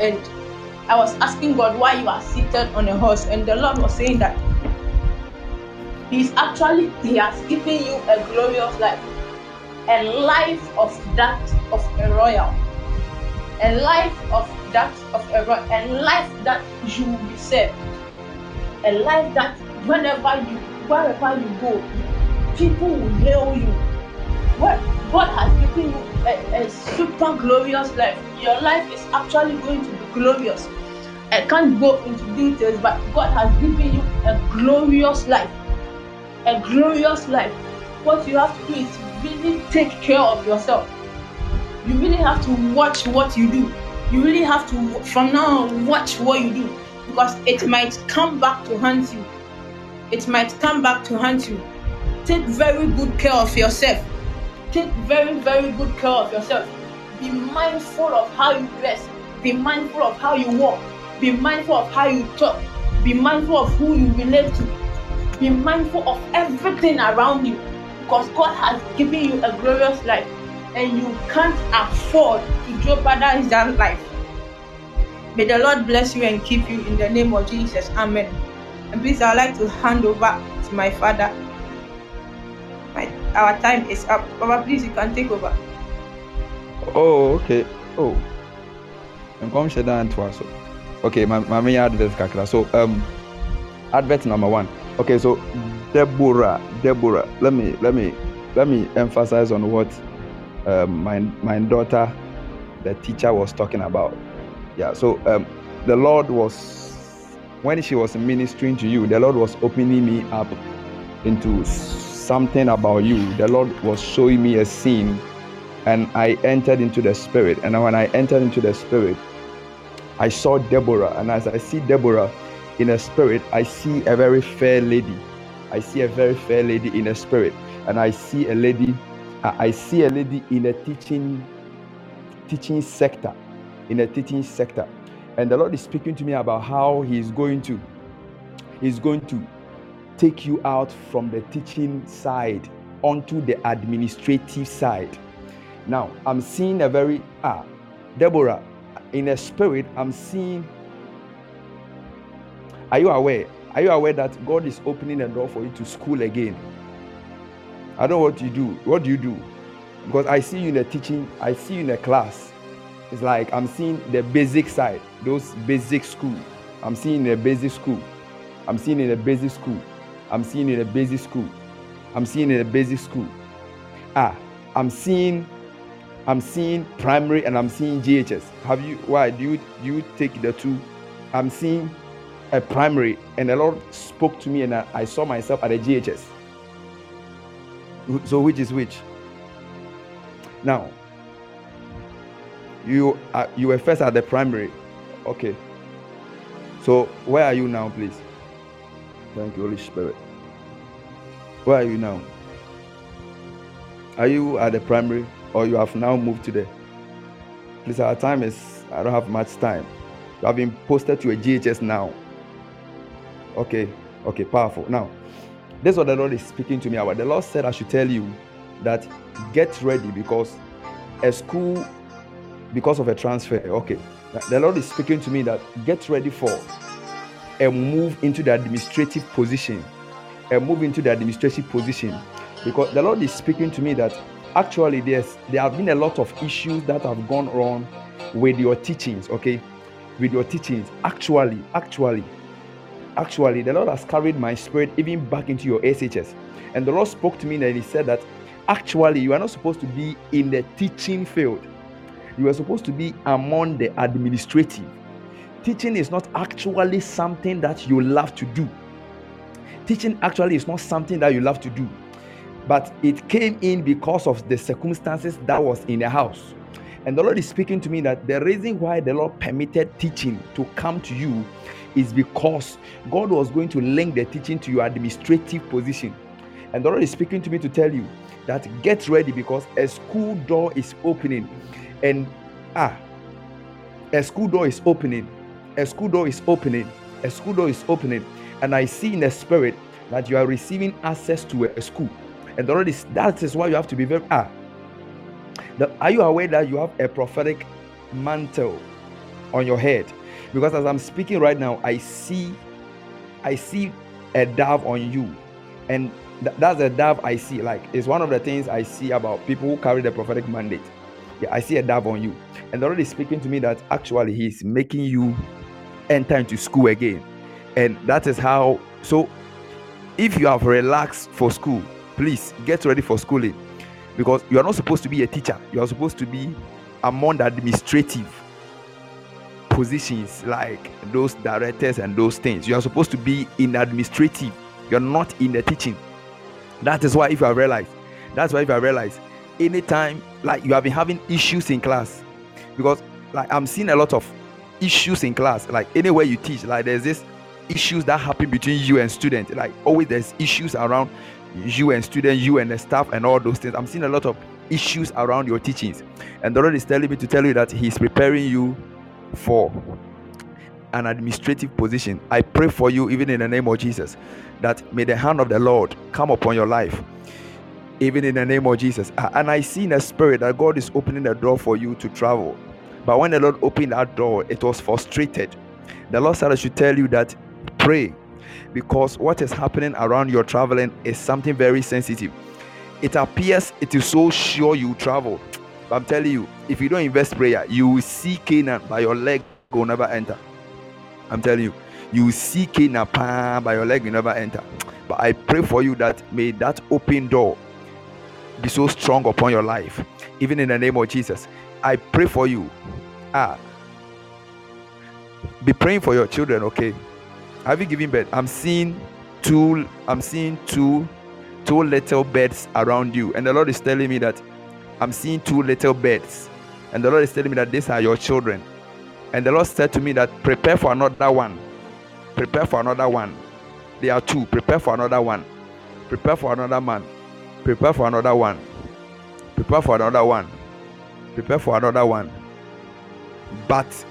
[SPEAKER 1] and i was asking god why you are seated on a horse and the lord was saying that He's actually, He has given you a glorious life, a life of that of a royal, a life of that of a, royal, a life that you will be saved. A life that whenever you, wherever you go, people will hail you. Where God has given you a, a super glorious life. Your life is actually going to be glorious. I can't go into details, but God has given you a glorious life. A glorious life. What you have to do is really take care of yourself. You really have to watch what you do. You really have to, from now on, watch what you do because it might come back to haunt you. It might come back to haunt you. Take very good care of yourself. Take very, very good care of yourself. Be mindful of how you dress. Be mindful of how you walk. Be mindful of how you talk. Be mindful of who you relate to. Be mindful of everything around you because God has given you a glorious life and you can't afford to jeopardize that life. May the Lord bless you and keep you in the name of Jesus. Amen. And please, I'd like to hand over to my father. Our time is up. Papa, please, you can take over.
[SPEAKER 2] Oh, okay. Oh. Nkɔm hyɛ dan to so. Okay, my my main advert kakra. So um, advert number one. Okay, so Deborah, Deborah. Let me let me let me emphasize on what um, my my daughter, the teacher, was talking about. Yeah. So um, the Lord was when she was ministering to you, the Lord was opening me up into something about you. The Lord was showing me a scene, and I entered into the spirit. And when I entered into the spirit, I saw Deborah, and as I see Deborah in a spirit, I see a very fair lady. I see a very fair lady in a spirit, and I see a lady. Uh, I see a lady in a teaching teaching sector, in a teaching sector, and the Lord is speaking to me about how He is going to He's going to take you out from the teaching side onto the administrative side. Now, I'm seeing a very ah, Deborah, in a spirit, I'm seeing. Are you aware? Are you aware that God is opening a door for you to school again? I don't know what you do. What do you do? Because I see you in a teaching, I see you in a class. It's like I'm seeing the basic side, those basic school. I'm seeing the basic school. I'm seeing in a basic school. I'm seeing in a basic school. I'm seeing in a basic school. Ah, I'm seeing I'm seeing primary and I'm seeing JHS. Have you why do you do you take the two? I'm seeing a primary and the Lord spoke to me and I, I saw myself at a JHS. So which is which? Now you uh, you were first at the primary. Okay. So where are you now, please? Thank you, Holy Spirit. Where are you now? Are you at the primary? or you have now moved to the please our time is i don't have much time you have been posted to a jhs now okay okay powerful now this is what the lord is speaking to me about the lord said i should tell you that get ready because a school because of a transfer okay the lord is speaking to me that get ready for a move into the administrative position. And move into the administrative position. Because the lord is speaking to me that actually there's there have been a lot of issues that have gone wrong with your teachings okay? With your teachings. Actually actually actually the lord has carried my spirit even back into your shs and the lord spoke to me and he said that actually you are not supposed to be in the teaching field. You are supposed to be among the administrative teaching is not actually something that you love to do. Teaching actually is not something that you love to do. But it came in because of the circumstances that was in the house. And the lord is speaking to me that the reason why the lord permitted teaching to come to you is because god was going to link the teaching to your administrative position. And the lord is speaking to me to tell you that get ready because a school door is opening. And ah a school door is opening a school door is opening a school door is opening and i see in the spirit that you are receiving access to a school and is that is why you have to be very ah. The, are you aware that you have a prophetic mantle on your head? Because as I'm speaking right now, I see I see a dove on you, and th- that's a dove I see. Like it's one of the things I see about people who carry the prophetic mandate. Yeah, I see a dove on you. And is speaking to me that actually He's making you enter into school again. And that is how, so if you have relaxed for school, please get ready for schooling because you are not supposed to be a teacher, you are supposed to be among the administrative positions like those directors and those things. You are supposed to be in administrative, you're not in the teaching. That is why, if have realized, that's why if I realize anytime like you have been having issues in class, because like I'm seeing a lot of issues in class, like anywhere you teach, like there's this issues that happen between you and student, like always there's issues around you and student, you and the staff, and all those things. I'm seeing a lot of issues around your teachings, and the Lord is telling me to tell you that He's preparing you for an administrative position. I pray for you, even in the name of Jesus, that may the hand of the Lord come upon your life even in the name of Jesus. And I see in the spirit that God is opening the door for you to travel. But when the Lord opened that door, it was frustrated. The Lord said, I should tell you that pray because what is happening around your traveling is something very sensitive. It appears it is so sure you travel. But I'm telling you, if you don't invest prayer, you will see Canaan, by your leg will never enter. I'm telling you, you will see Canaan, by your leg will never enter. But I pray for you that may that open door be so strong upon your life, even in the name of Jesus. I pray for you. Ah, be praying for your children, okay? Have you given birth? I'm seeing two. I'm seeing two, two little beds around you, and the Lord is telling me that I'm seeing two little beds, and the Lord is telling me that these are your children. And the Lord said to me that prepare for another one. Prepare for another one. There are two. Prepare for another one. Prepare for another man prepare for another one prepare for another one prepare for another one but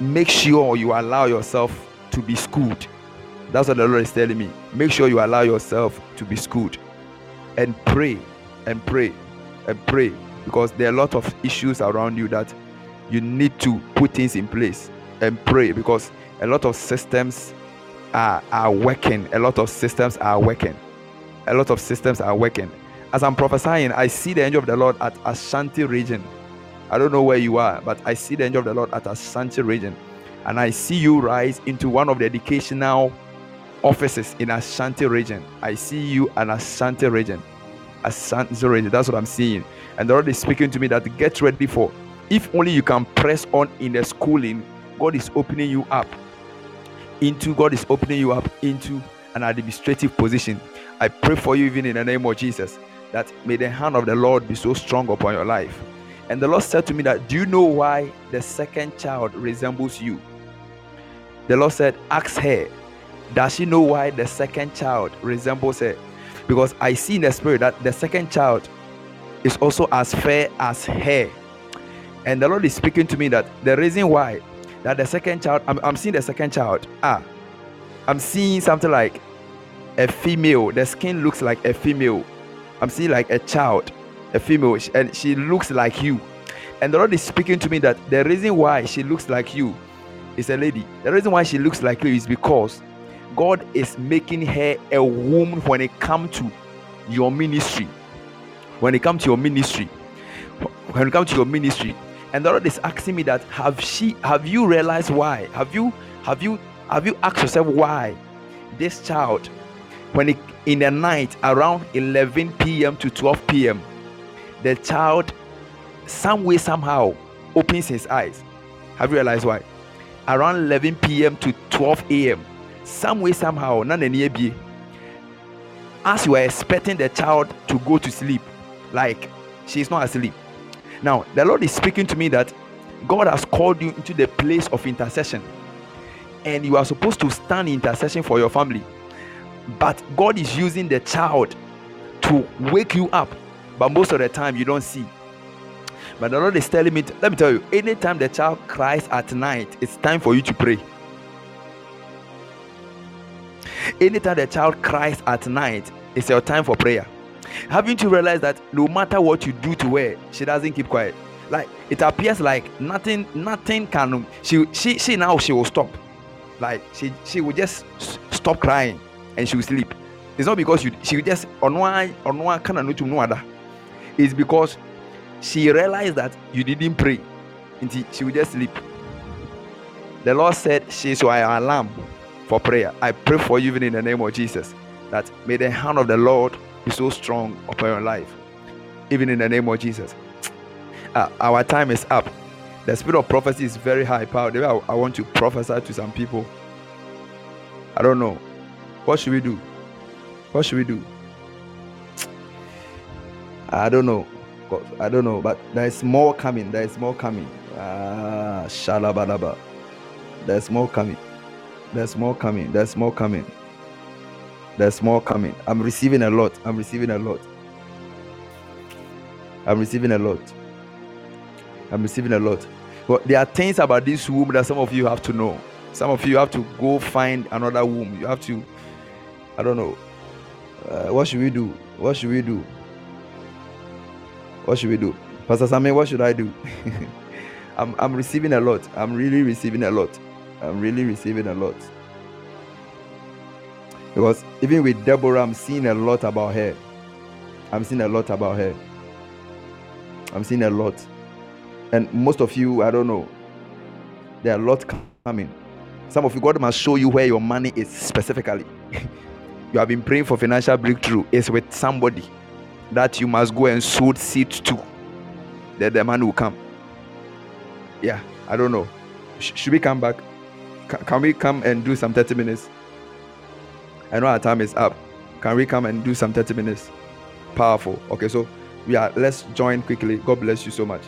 [SPEAKER 2] make sure you allow yourself to be schooled that's what the lord is telling me make sure you allow yourself to be schooled and pray and pray and pray because there are a lot of issues around you that you need to put things in place and pray because a lot of systems are, are working a lot of systems are working a lot of systems are working. As I'm prophesying, I see the angel of the Lord at Ashanti region. I don't know where you are, but I see the angel of the Lord at Ashanti region. And I see you rise into one of the educational offices in Ashanti region. I see you an Ashanti region. Ashanti region. That's what I'm seeing. And the Lord is speaking to me that get ready for. If only you can press on in the schooling, God is opening you up into God is opening you up into an administrative position. I pray for you, even in the name of Jesus, that may the hand of the Lord be so strong upon your life. And the Lord said to me that, Do you know why the second child resembles you? The Lord said, Ask her, does she know why the second child resembles her? Because I see in the spirit that the second child is also as fair as her. And the Lord is speaking to me that the reason why that the second child, I'm, I'm seeing the second child, ah, I'm seeing something like a female. The skin looks like a female. I'm seeing like a child, a female, and she looks like you. And the Lord is speaking to me that the reason why she looks like you is a lady. The reason why she looks like you is because God is making her a woman when it comes to your ministry. When it comes to your ministry, when it comes to your ministry, and the Lord is asking me that have she have you realized why? Have you have you have you asked yourself why this child when it, in the night around 11 p.m. to 12 p.m., the child, some way, somehow, opens his eyes. Have you realized why? Around 11 p.m. to 12 a.m., some way, somehow, as you are expecting the child to go to sleep, like she's not asleep. Now, the Lord is speaking to me that God has called you into the place of intercession, and you are supposed to stand in intercession for your family but God is using the child to wake you up, but most of the time you don't see. But the Lord is telling me, to, let me tell you, anytime the child cries at night, it's time for you to pray. Anytime the child cries at night, it's your time for prayer. Haven't you realized that no matter what you do to her, she doesn't keep quiet? Like it appears like nothing, nothing can. She, she, she now she will stop. Like she, she will just stop crying and she will sleep. It's not because you, she will just on one on one kind of no other. It's because she realized that you didn't pray until she would just sleep. The Lord said, She is your alarm for prayer. I pray for you even in the name of Jesus that may the hand of the Lord be so strong upon your life, even in the name of Jesus. Uh, our time is up. The spirit of prophecy is very high power. I, I want to prophesy to some people. I don't know. What should we do? What should we do? I don't know. I don't know, but there is more coming. There is more coming. Ah, shalabalaba. There's more coming. There's more coming. There's more coming. There's more coming. I'm receiving a lot. I'm receiving a lot. I'm receiving a lot. I'm receiving a lot. But there are things about this womb that some of you have to know. Some of you have to go find another womb. You have to, I don't know. Uh, what should we do? What should we do? What should we do? Pastor Sammy, what should I do? I'm, I'm receiving a lot. I'm really receiving a lot. I'm really receiving a lot. Because even with Deborah, I'm seeing a lot about her. I'm seeing a lot about her. I'm seeing a lot. And most of you, I don't know, there are a lot coming. Some of you, God must show you where your money is specifically. you have been praying for financial breakthrough. It's with somebody that you must go and sow seed to. That the man will come. Yeah, I don't know. Sh- should we come back? C- can we come and do some 30 minutes? I know our time is up. Can we come and do some 30 minutes? Powerful. Okay, so we are let's join quickly. God bless you so much.